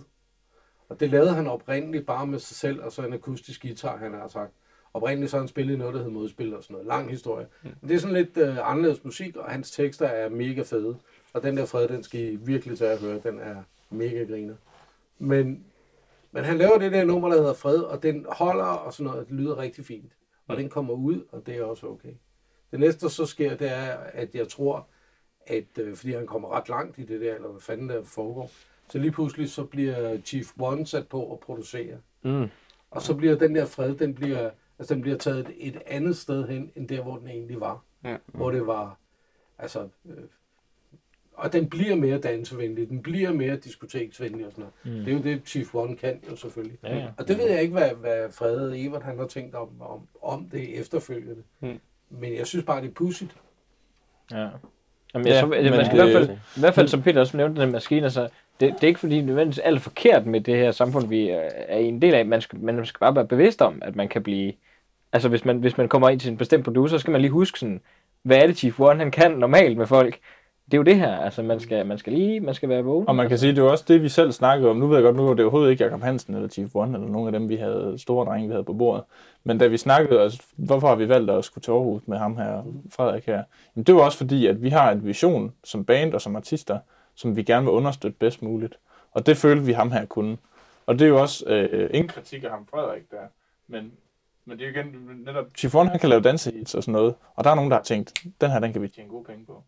S1: Og det lavede han oprindeligt bare med sig selv, og så en akustisk guitar, han har sagt. Oprindeligt så han spillet noget, der hedder modspil og sådan noget. Lang historie. Men det er sådan lidt øh, anderledes musik, og hans tekster er mega fede. Og den der Fred, den skal I virkelig tage at høre. Den er mega griner. Men, men han laver det der nummer, der hedder Fred, og den holder og sådan noget, det lyder rigtig fint. Og den kommer ud, og det er også okay. Det næste, der så sker, det er, at jeg tror, at øh, fordi han kommer ret langt i det der, eller hvad fanden der foregår, så lige pludselig så bliver Chief One sat på at producere.
S2: Mm.
S1: Og så bliver den der fred, den bliver, altså den bliver taget et andet sted hen, end der, hvor den egentlig var.
S3: Ja.
S1: Hvor det var, altså, øh, og den bliver mere dansevenlig, den bliver mere diskoteksvenlig og sådan noget. Mm. Det er jo det, Chief One kan jo selvfølgelig.
S2: Ja, ja.
S1: Og det ved jeg ikke, hvad, hvad Frede Evert han har tænkt om, om, om det efterfølgende.
S3: Mm.
S1: Men jeg synes bare, det er pudsigt.
S2: Ja. Jamen, jeg
S6: Ja,
S2: tror, det, man skal i
S6: det-
S2: hvert fald, i hvert fald, som Peter også nævnte, den maskine, altså, det, det er ikke fordi nødvendigvis alt er forkert med det her samfund, vi øh, er en del af. Man skal, man skal bare være bevidst om, at man kan blive... Altså, hvis man, hvis man kommer ind til en bestemt producer, så skal man lige huske sådan, hvad er det Chief One, han kan normalt med folk? Det er jo det her, altså man skal, man skal lige, man skal være vågen.
S6: Og man kan sige, det er også det, vi selv snakkede om. Nu ved jeg godt, nu var det overhovedet ikke Jacob Hansen eller Chief One, eller nogle af dem, vi havde store drenge, vi havde på bordet. Men da vi snakkede, altså, hvorfor har vi valgt at skulle til Aarhus med ham her, Frederik her? Jamen, det var også fordi, at vi har en vision som band og som artister, som vi gerne vil understøtte bedst muligt. Og det følte vi ham her kunne. Og det er jo også øh, ingen kritik af ham, Frederik, der. Men, men det er jo igen netop... Chief One, han kan lave dansehits og sådan noget. Og der er nogen, der har tænkt, den her, den kan vi tjene gode penge på.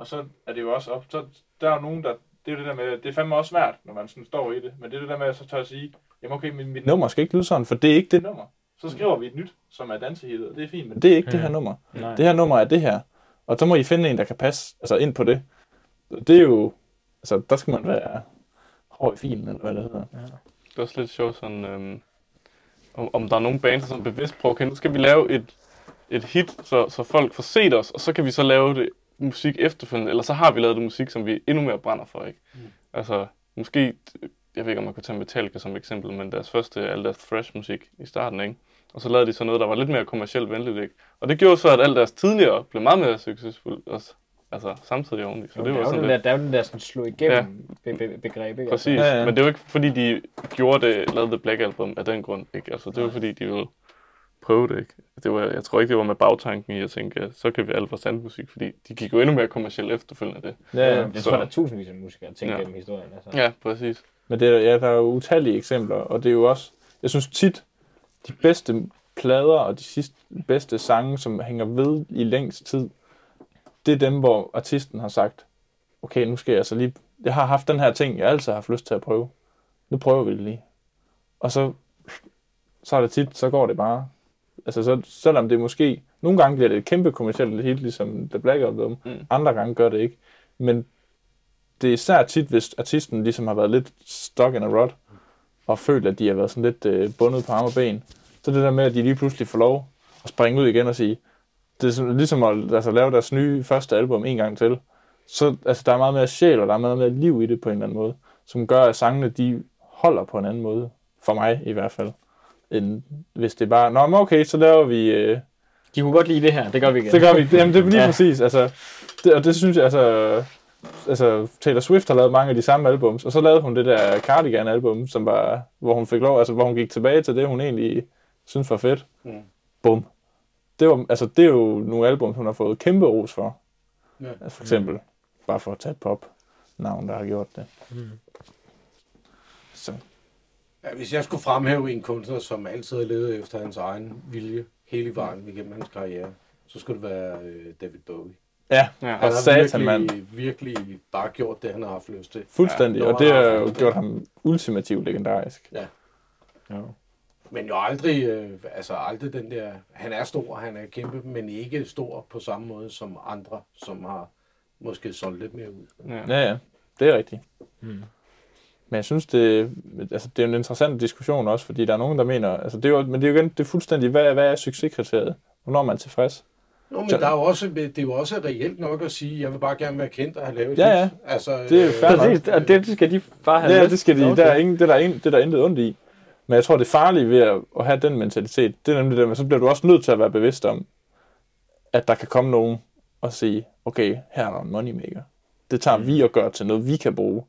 S6: Og så er det jo også op, så der er jo nogen, der, det er jo det der med, det er fandme også svært, når man sådan står i det, men det er det der med, at så tør at sige, jamen okay, mit, mit nummer skal ikke lyde sådan, for det er ikke det nummer. Så skriver vi et nyt, som er dansehittet, og det er fint, men det er ikke det her nummer.
S2: Nej.
S6: Det her nummer er det her. Og så må I finde en, der kan passe altså ind på det. Det er jo, altså der skal man være hård i filen, eller hvad det hedder.
S3: Det er også lidt sjovt sådan, øhm, om, om der er nogle bands, som bevidst prøver, okay, nu skal vi lave et, et hit, så, så folk får set os, og så kan vi så lave det musik efterfølgende, eller så har vi lavet det musik, som vi endnu mere brænder for, ikke? Mm. Altså, måske, jeg ved ikke, om man kunne tage Metallica som eksempel, men deres første, al deres thrash musik i starten, ikke? Og så lavede de så noget, der var lidt mere kommercielt venligt, ikke? Og det gjorde så, at alt deres tidligere blev meget mere succesfuldt også. Altså, samtidig oveni. Så
S2: Så
S3: det var
S2: er jo
S3: sådan
S2: den
S3: lidt...
S2: der, der er jo den der sådan slå igennem ja. be, be, begreb, ikke?
S3: Præcis,
S6: Ja,
S3: ja, men det er jo ikke fordi, de gjorde det, lavede det Black Album af den grund, ikke? Altså, det var fordi, de ville prøve det, ikke? Det var, jeg tror ikke, det var med bagtanken i at tænke, at så kan vi alt for sandmusik, fordi de gik jo endnu mere kommercielt efterfølgende af det.
S2: Ja, ja. Jeg
S3: Så-
S2: tror, der er tusindvis af musikere, der tænker
S3: Ja.
S2: gennem historien. Altså.
S3: Ja, præcis.
S6: Men det er, ja, der er jo utallige eksempler, og det er jo også, jeg synes tit, de bedste plader og de sidste bedste sange, som hænger ved i længst tid, det er dem, hvor artisten har sagt, okay, nu skal jeg altså lige, jeg har haft den her ting, jeg altid har haft lyst til at prøve. Nu prøver vi det lige. Og så, så er det tit, så går det bare. Altså, så, selvom det måske, nogle gange bliver det et kæmpe kommercielt hit, ligesom The Black Album,
S3: Mm.
S6: andre gange gør det ikke. Men det er især tit, hvis artisten ligesom har været lidt stuck in a rut, og følt, at de har været sådan lidt øh, bundet på arme og ben. Så det der med, at de lige pludselig får lov at springe ud igen og sige, det er ligesom at altså, lave deres nye første album en gang til. Så altså, der er meget mere sjæl, og der er meget mere liv i det på en eller anden måde, som gør, at sangene de holder på en anden måde. For mig i hvert fald. End hvis det er bare, nå, men okay, så laver vi... Øh,
S2: De kunne godt lide det her, det gør vi igen.
S6: det gør vi. Jamen, det er lige
S2: Ja.
S6: præcis. Altså, det, og det synes jeg, altså... Altså, Taylor Swift har lavet mange af de samme albums, og så lavede hun det der Cardigan-album, som var, hvor hun fik lov, altså hvor hun gik tilbage til det, hun egentlig synes var fedt.
S1: Mm.
S6: Bum. Det, var, altså, det er jo nogle album, hun har fået kæmpe ros for.
S1: Ja.
S6: Altså, for eksempel, bare for at tage et pop-navn, der har gjort det. Så,
S1: Ja, hvis jeg skulle fremhæve en kunstner, som altid har levet efter hans egen vilje hele vejen igennem hans karriere, så skulle det være øh, David Bowie.
S6: ja,
S3: Ja.
S1: Han
S6: og
S1: har
S6: satan,
S1: virkelig, virkelig bare gjort det, han har haft lyst til.
S6: Fuldstændig,
S1: Ja,
S6: og det
S1: har
S6: jo gjort ham ultimativt legendarisk.
S2: Ja.
S1: Men jo aldrig, øh, altså aldrig den der, han er stor, han er kæmpe, men ikke stor på samme måde som andre, som har måske solgt lidt mere ud.
S3: Ja.
S6: Ja, ja, det er rigtigt.
S2: Mm.
S6: Men jeg synes, det, altså, det er en interessant diskussion også, fordi der er nogen, der mener, altså det er jo, men det er jo igen, det er fuldstændig, hvad, hvad er succeskriteriet? Hvornår er man tilfreds?
S1: Nå, men der er jo også, det er jo også reelt nok at sige, jeg vil bare gerne være kendt og have lavet
S6: Ja, ja.
S1: Altså,
S6: Det er jo fair.
S2: Præcis, og det, det skal de bare have
S6: Ja, det skal de,
S2: til.
S6: der er, ingen, det, er der ingen, det er der intet ondt i. Men jeg tror, det farlige ved at, at have den mentalitet, det er nemlig det, men så bliver du også nødt til at være bevidst om, at der kan komme nogen og sige, okay, her er der en moneymaker. Det tager mm. vi og gør til noget, vi kan bruge.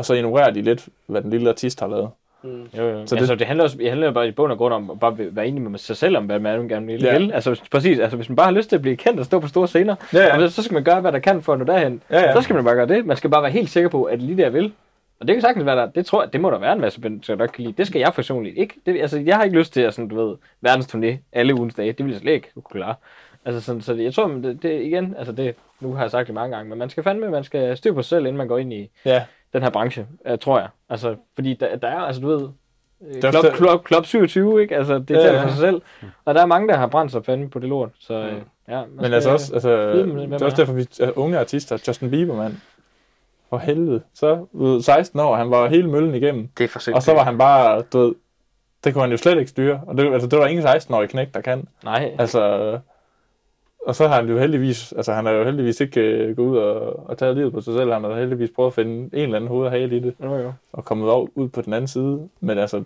S6: Og så ignorerer de lidt, hvad den lille artist har lavet.
S1: Mm.
S2: Jo, jo.
S6: Så det-
S2: altså, det, handler også, det handler jo bare i bund og grund om at bare være enig med sig selv om, hvad man gerne vil.
S6: Ja.
S2: Altså, hvis- præcis, altså, hvis man bare har lyst til at blive kendt og stå på store scener,
S6: Ja, ja.
S2: så, så skal man gøre, hvad der kan for at nå derhen.
S6: Ja, ja.
S2: Så skal man bare gøre det. Man skal bare være helt sikker på, at lige det, jeg vil, Og det kan sagtens være der, det tror jeg, det må der være en masse mennesker, der kan lide. Det skal jeg personligt ikke. Det, altså, jeg har ikke lyst til at, sådan, du ved, verdensturné alle ugens dage. Det vil jeg slet ikke kunne klare. Altså, sådan, så det, jeg tror, det, det, igen, altså det, nu har jeg sagt det mange gange, men man skal fandme, man skal styre på sig selv, inden man går ind i
S6: Ja,
S2: den her branche, øh, tror jeg. Altså, fordi der, der er, altså du ved,
S6: der-
S2: Club, Club 27, ikke? Altså, det
S6: Ja,
S2: taler
S6: ja.
S2: for sig selv. Og der er mange, der har brændt sig fandme på det lort, så øh, ja. man
S6: men altså også, altså,
S2: hvem
S6: det er også
S2: er.
S6: derfor, vi er unge artister, Justin Bieber, mand. For helvede. Så ved 16 år, han var hele møllen igennem.
S4: Det er for sindssygt.
S6: Og så var han bare, du ved, det kunne han jo slet ikke styre. Og det, altså, det var ingen 16-årige knæk, der kan.
S2: Nej,
S6: Altså, og så har han jo heldigvis, altså han har jo heldigvis ikke øh, gået ud og, og taget livet på sig selv. Han har heldigvis prøvet at finde en eller anden hoved og hale i det,
S2: jo jo.
S6: og kommet over, ud på den anden side. Men altså, det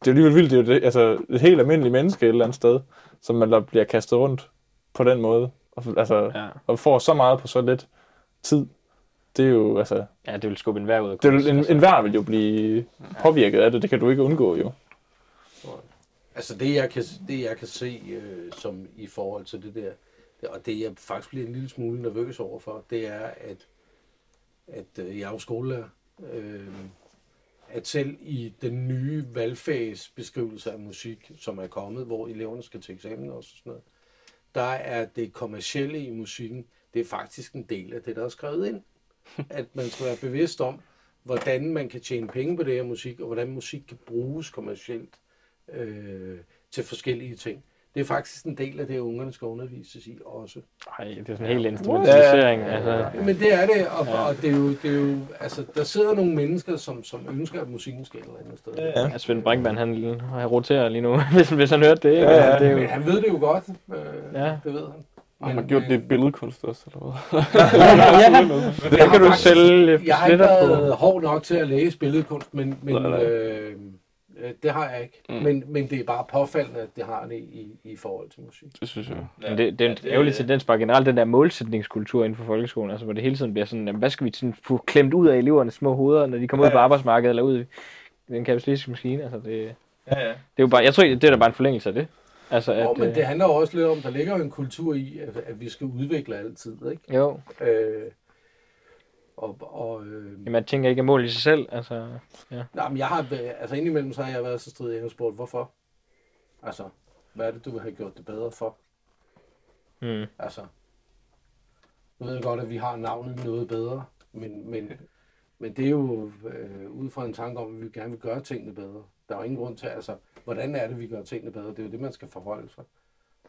S6: er jo alligevel vildt, det er jo det, altså, et helt almindeligt menneske et eller andet sted, som man der bliver kastet rundt på den måde. Og, altså,
S2: Ja.
S6: og får så meget på så lidt tid. Det er jo, altså,
S2: ja, det vil skubbe en vær ud af
S6: det er,
S2: kunst,
S6: jo- en,
S2: altså.
S6: en hver vil jo blive påvirket af det, det kan du ikke undgå jo.
S1: Altså det jeg kan, det jeg kan se øh, som i forhold til det der, og det jeg faktisk bliver en lille smule nervøs overfor, det er, at, at øh, jeg er jo skolelærer, øh, at selv i den nye valgfagsbeskrivelse af musik, som er kommet, hvor eleverne skal til eksamen og sådan noget, der er det kommercielle i musikken, det er faktisk en del af det, der er skrevet ind. At man skal være bevidst om, hvordan man kan tjene penge på det her musik, og hvordan musik kan bruges kommercielt øh, til forskellige ting. Det er faktisk en del af det, ungerne skal undervises i også.
S2: Ej, det er sådan en helt instrumentalisering. Altså,
S1: Men det er det, og, ja. og det, er jo, det er jo, altså, der sidder nogle mennesker, som, som ønsker, at musikken skal et eller andet sted.
S6: Ja.
S2: ja. Svend Brinkmann, han, han roterer lige nu, hvis, hvis han hørte det. Ikke?
S6: Ja, ja.
S2: Altså, det er
S1: Men
S2: jo,
S1: han ved det jo godt, øh,
S2: Ja.
S1: ja. det ved han.
S3: Han har gjort det i billedkunst også, eller hvad?
S2: ja, det kan du
S1: faktisk-
S2: sælge
S1: Jeg har ikke været hård nok til at læse billedkunst, men, men
S3: Nej, nej.
S1: øh, øh, det har jeg ikke.
S3: Mm.
S1: Men, men det er bare påfaldende, at det har det i, i forhold til musik.
S3: Det synes jeg.
S2: Men det, det er en ærgerlig tendens bare generelt, den der målsætningskultur inden for folkeskolen, altså hvor det hele tiden bliver sådan, jamen, hvad skal vi sådan få klemt ud af elevernes små hoveder, når de kommer ud på arbejdsmarkedet eller ud i den kapitalistiske maskine, altså det,
S6: Ja, ja.
S2: det er jo bare, jeg tror, det er da bare en forlængelse af det. Altså, at,
S1: Og, men
S2: øh,
S1: det handler jo også lidt om, der ligger jo en kultur i, at, at vi skal udvikle altid. Ikke?
S2: Jo,
S1: Øh, og, og, øh,
S2: jamen, jeg tænker ikke at mål i sig selv, altså,
S1: nej, men jeg har, altså indimellem så har jeg været så stridig og spurgt, hvorfor? Altså, hvad er det, du vil have gjort det bedre for?
S2: hmm.
S1: Altså, nu ved jeg godt, at vi har navnet noget bedre, men, men, men det er jo øh, ud fra en tanke om, at vi gerne vil gøre tingene bedre. Der er jo ingen grund til, altså, hvordan er det, vi gør tingene bedre? Det er jo det, man skal forholde sig.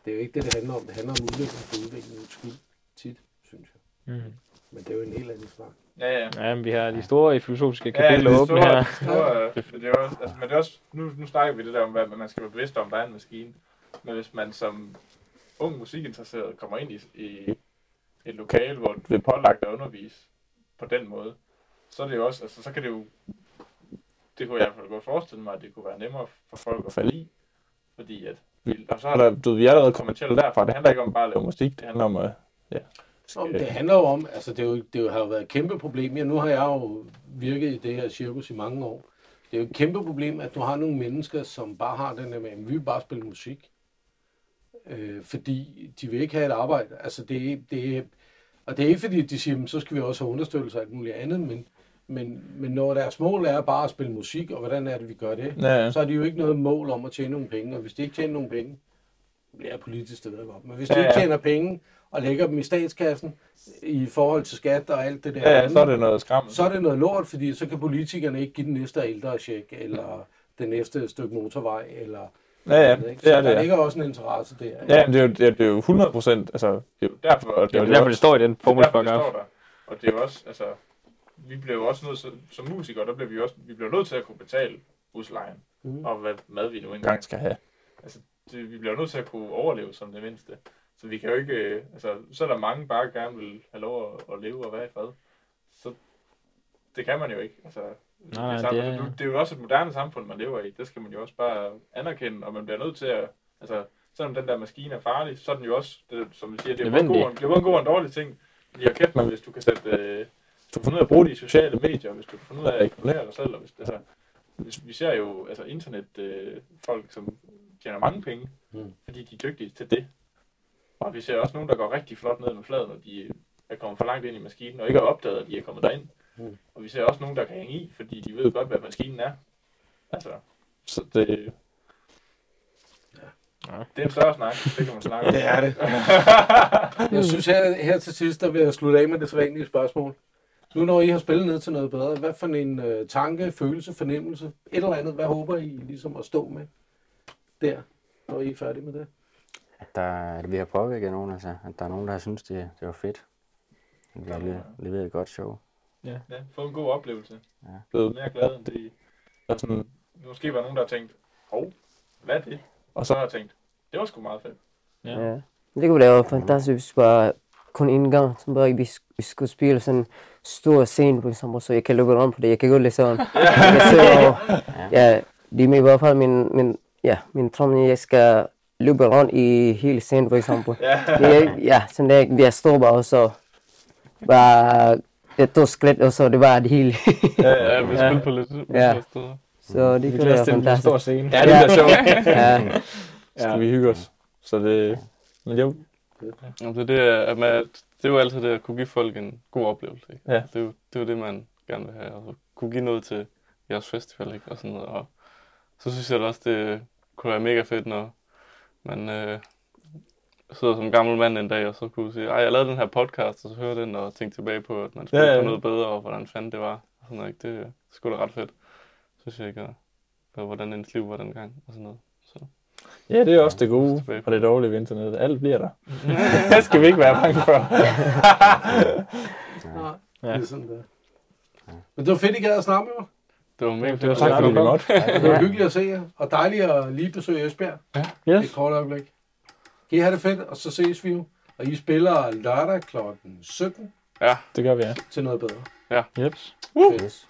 S1: Det er jo ikke det, det handler om. Det handler om udvikling for udviklingens skyld, tit, jeg.
S2: Mm.
S1: Men det er jo en helt anden snak.
S6: Ja, ja.
S2: Ja, men vi har de store filosofiske
S6: Ja,
S2: kapitler
S6: det er
S2: åbne
S6: store,
S2: her.
S6: store, øh, det er også, altså, men det er også, nu, nu snakker vi det der om, hvad man skal være bevidst om, der er en maskine. Men hvis man som ung musikinteresseret kommer ind i, i et lokale, hvor det er pålagt at undervise på den måde, så er det jo også, altså så kan det jo, det kunne jeg i hvert fald godt forestille mig, at det kunne være nemmere for folk at falde i. Fordi at, og så er der, du vi er allerede kommersielle derfra, det handler ikke om bare at lave musik, det handler om at, ja.
S1: Men det handler jo om, altså det, er jo, det har jo været et kæmpe problem. Ja, nu har jeg jo virket i det her cirkus i mange år. Det er jo et kæmpe problem, at du har nogle mennesker, som bare har den der med, at vi vil bare spille musik. Øh, fordi de vil ikke have et arbejde. Altså det, det, og det er ikke fordi, de siger, "Men så skal vi også have understøttelse og alt muligt andet, men, men, men når deres mål er bare at spille musik, og hvordan er det, vi gør det,
S6: Ja, ja.
S1: så er de jo ikke noget mål om at tjene nogle penge. Og hvis de ikke tjener nogle penge, bliver politisk, det ved jeg godt, men hvis de
S6: Ja,
S1: ikke
S6: ja.
S1: tjener penge og lægger dem i statskassen i forhold til skat og alt det der,
S6: Ja, ja,
S1: andet,
S6: så er det noget skram.
S1: så er det noget lort, fordi så kan politikerne ikke give den næste ældre check, eller det næste stykke motorvej, eller
S6: Ja, ja,
S1: noget, ikke?
S6: det er
S1: så
S6: det,
S1: der
S6: ja.
S1: ligger også en interesse der. ikke?
S6: Ja, men det er jo, det er, det er jo 100 procent, altså, det er jo derfor,
S2: Det er jo derfor, det står i den
S6: Det er derfor, det
S2: formålsparagraf.
S6: står der. Og det er jo også, altså, vi blev jo også nødt til, som musikere, der blev vi også, vi blev nødt til at kunne betale huslejen, mm. og hvad mad vi nu engang skal have. Altså, det, vi bliver nødt til at kunne overleve som det mindste. Så vi kan jo ikke, øh, altså, så er der mange bare gerne vil have lov at, at leve og være i fred. Så det kan man jo ikke. Altså,
S2: Nej,
S6: det,
S2: det
S6: det,
S2: er-
S6: det er jo også et moderne samfund, man lever i. Det skal man jo også bare anerkende, og man bliver nødt til at, altså, selvom den der maskine er farlig, så er den jo også, det, som vi siger, det er jo både god, det er både en god og en dårlig ting. Fordi jeg kæft mig, hvis du kan sætte, øh, du kan finde ud af at bruge de sociale medier, hvis du kan finde ud af at eksponere dig selv, og hvis, altså, hvis, vi ser jo altså, internet øh, folk, som tjener mange penge,
S1: Mm.
S6: fordi de er dygtige til det. Og vi ser også nogen, der går rigtig flot ned med fladen, når de er kommet for langt ind i maskinen, og ikke har opdaget, at de er kommet derind.
S1: Mm.
S6: Og
S2: vi ser også nogen, der kan hænge i, fordi de ved godt, hvad maskinen er. Altså,
S6: Så det,
S2: det er en større snak, det kan man snakke om.
S1: Det er det. Jeg synes her, her til sidst, der vil jeg slutte af med det sædvanlige spørgsmål. Nu når I har spillet ned til noget bedre, hvad for en øh, tanke, følelse, fornemmelse, et eller andet, hvad håber I ligesom at stå med der, når I er færdige med det?
S4: At, der, at vi har påvirket nogen, altså. At der er nogen, der har syntes, det, det var fedt. At vi har le- leveret et godt show.
S2: Ja, få en god oplevelse.
S4: Ja.
S6: Blevet-
S2: Mere glad end det.
S6: og sådan,
S2: Måske var nogen, der har tænkt, hov, hvad er det? Og så har jeg tænkt, det var sgu meget fedt.
S5: Ja. Det kunne være fantastisk, hvis bare kun en gang, så bare vi, vi skulle spille sådan en stor scene, for eksempel, så jeg kan løbe rundt på det. Jeg kan gå lidt sådan. jeg kan sidde og, ja, det er i hvert fald min, min, ja, min drøm, at jeg skal løbe rundt i hele scenen, for eksempel.
S2: Ja.
S5: Det er, ja, sådan der, vi er står bare, og så bare det to skridt, og så det var det hele.
S3: Ja, vi spiller på lidt, lidt
S5: Ja.
S3: ja. steder.
S5: så det
S6: vi
S5: kunne være fantastisk.
S6: stor scene. Ja, det bliver sjovt.
S5: Ja,
S6: Skal vi hygge os. Så det, men jo,
S3: Jamen, det, er det, at man, det er jo altid det at kunne give folk en god oplevelse. Ikke?
S6: Ja.
S3: Det, er jo, det er jo det, man gerne vil have. Og kunne give noget til jeres festival. Ikke? Og, sådan noget. og så synes jeg da også, det kunne være mega fedt, når man øh, sidder som gammel mand en dag, og så kunne sige, ej, jeg lavede den her podcast, og så høre den og tænke tilbage på, at man spillede
S6: Ja,
S3: ja,
S6: ja.
S3: på noget bedre, og hvordan fanden det var. Og sådan noget, ikke? Det er sgu da ret fedt, synes jeg ikke. Og, hvordan ens liv var dengang, og sådan noget. Så.
S6: ja, det er også det gode og det dårlige ved internettet. Alt bliver der. det skal vi ikke være bange for.
S1: Nej,
S6: Ja.
S1: det er sådan der. Men det var fedt, I gad at snakke med mig.
S3: Det var mega
S6: Det var
S3: fedt.
S6: tak, fordi vi
S3: kom.
S6: måtte.
S1: Det var
S5: Ja.
S1: hyggeligt at se jer, og dejligt at lige besøge Esbjerg.
S6: Yes.
S1: Et kort øjeblik. Kan I have det fedt, og så ses vi jo. Og I spiller lørdag kl. 17
S6: Det gør vi, ja.
S1: til noget bedre.
S6: Jeps.
S1: Fedt.
S4: Yes.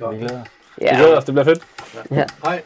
S1: Godt.
S4: Vi glæder os.
S6: Vi glæder os, det bliver fedt.
S1: Hej.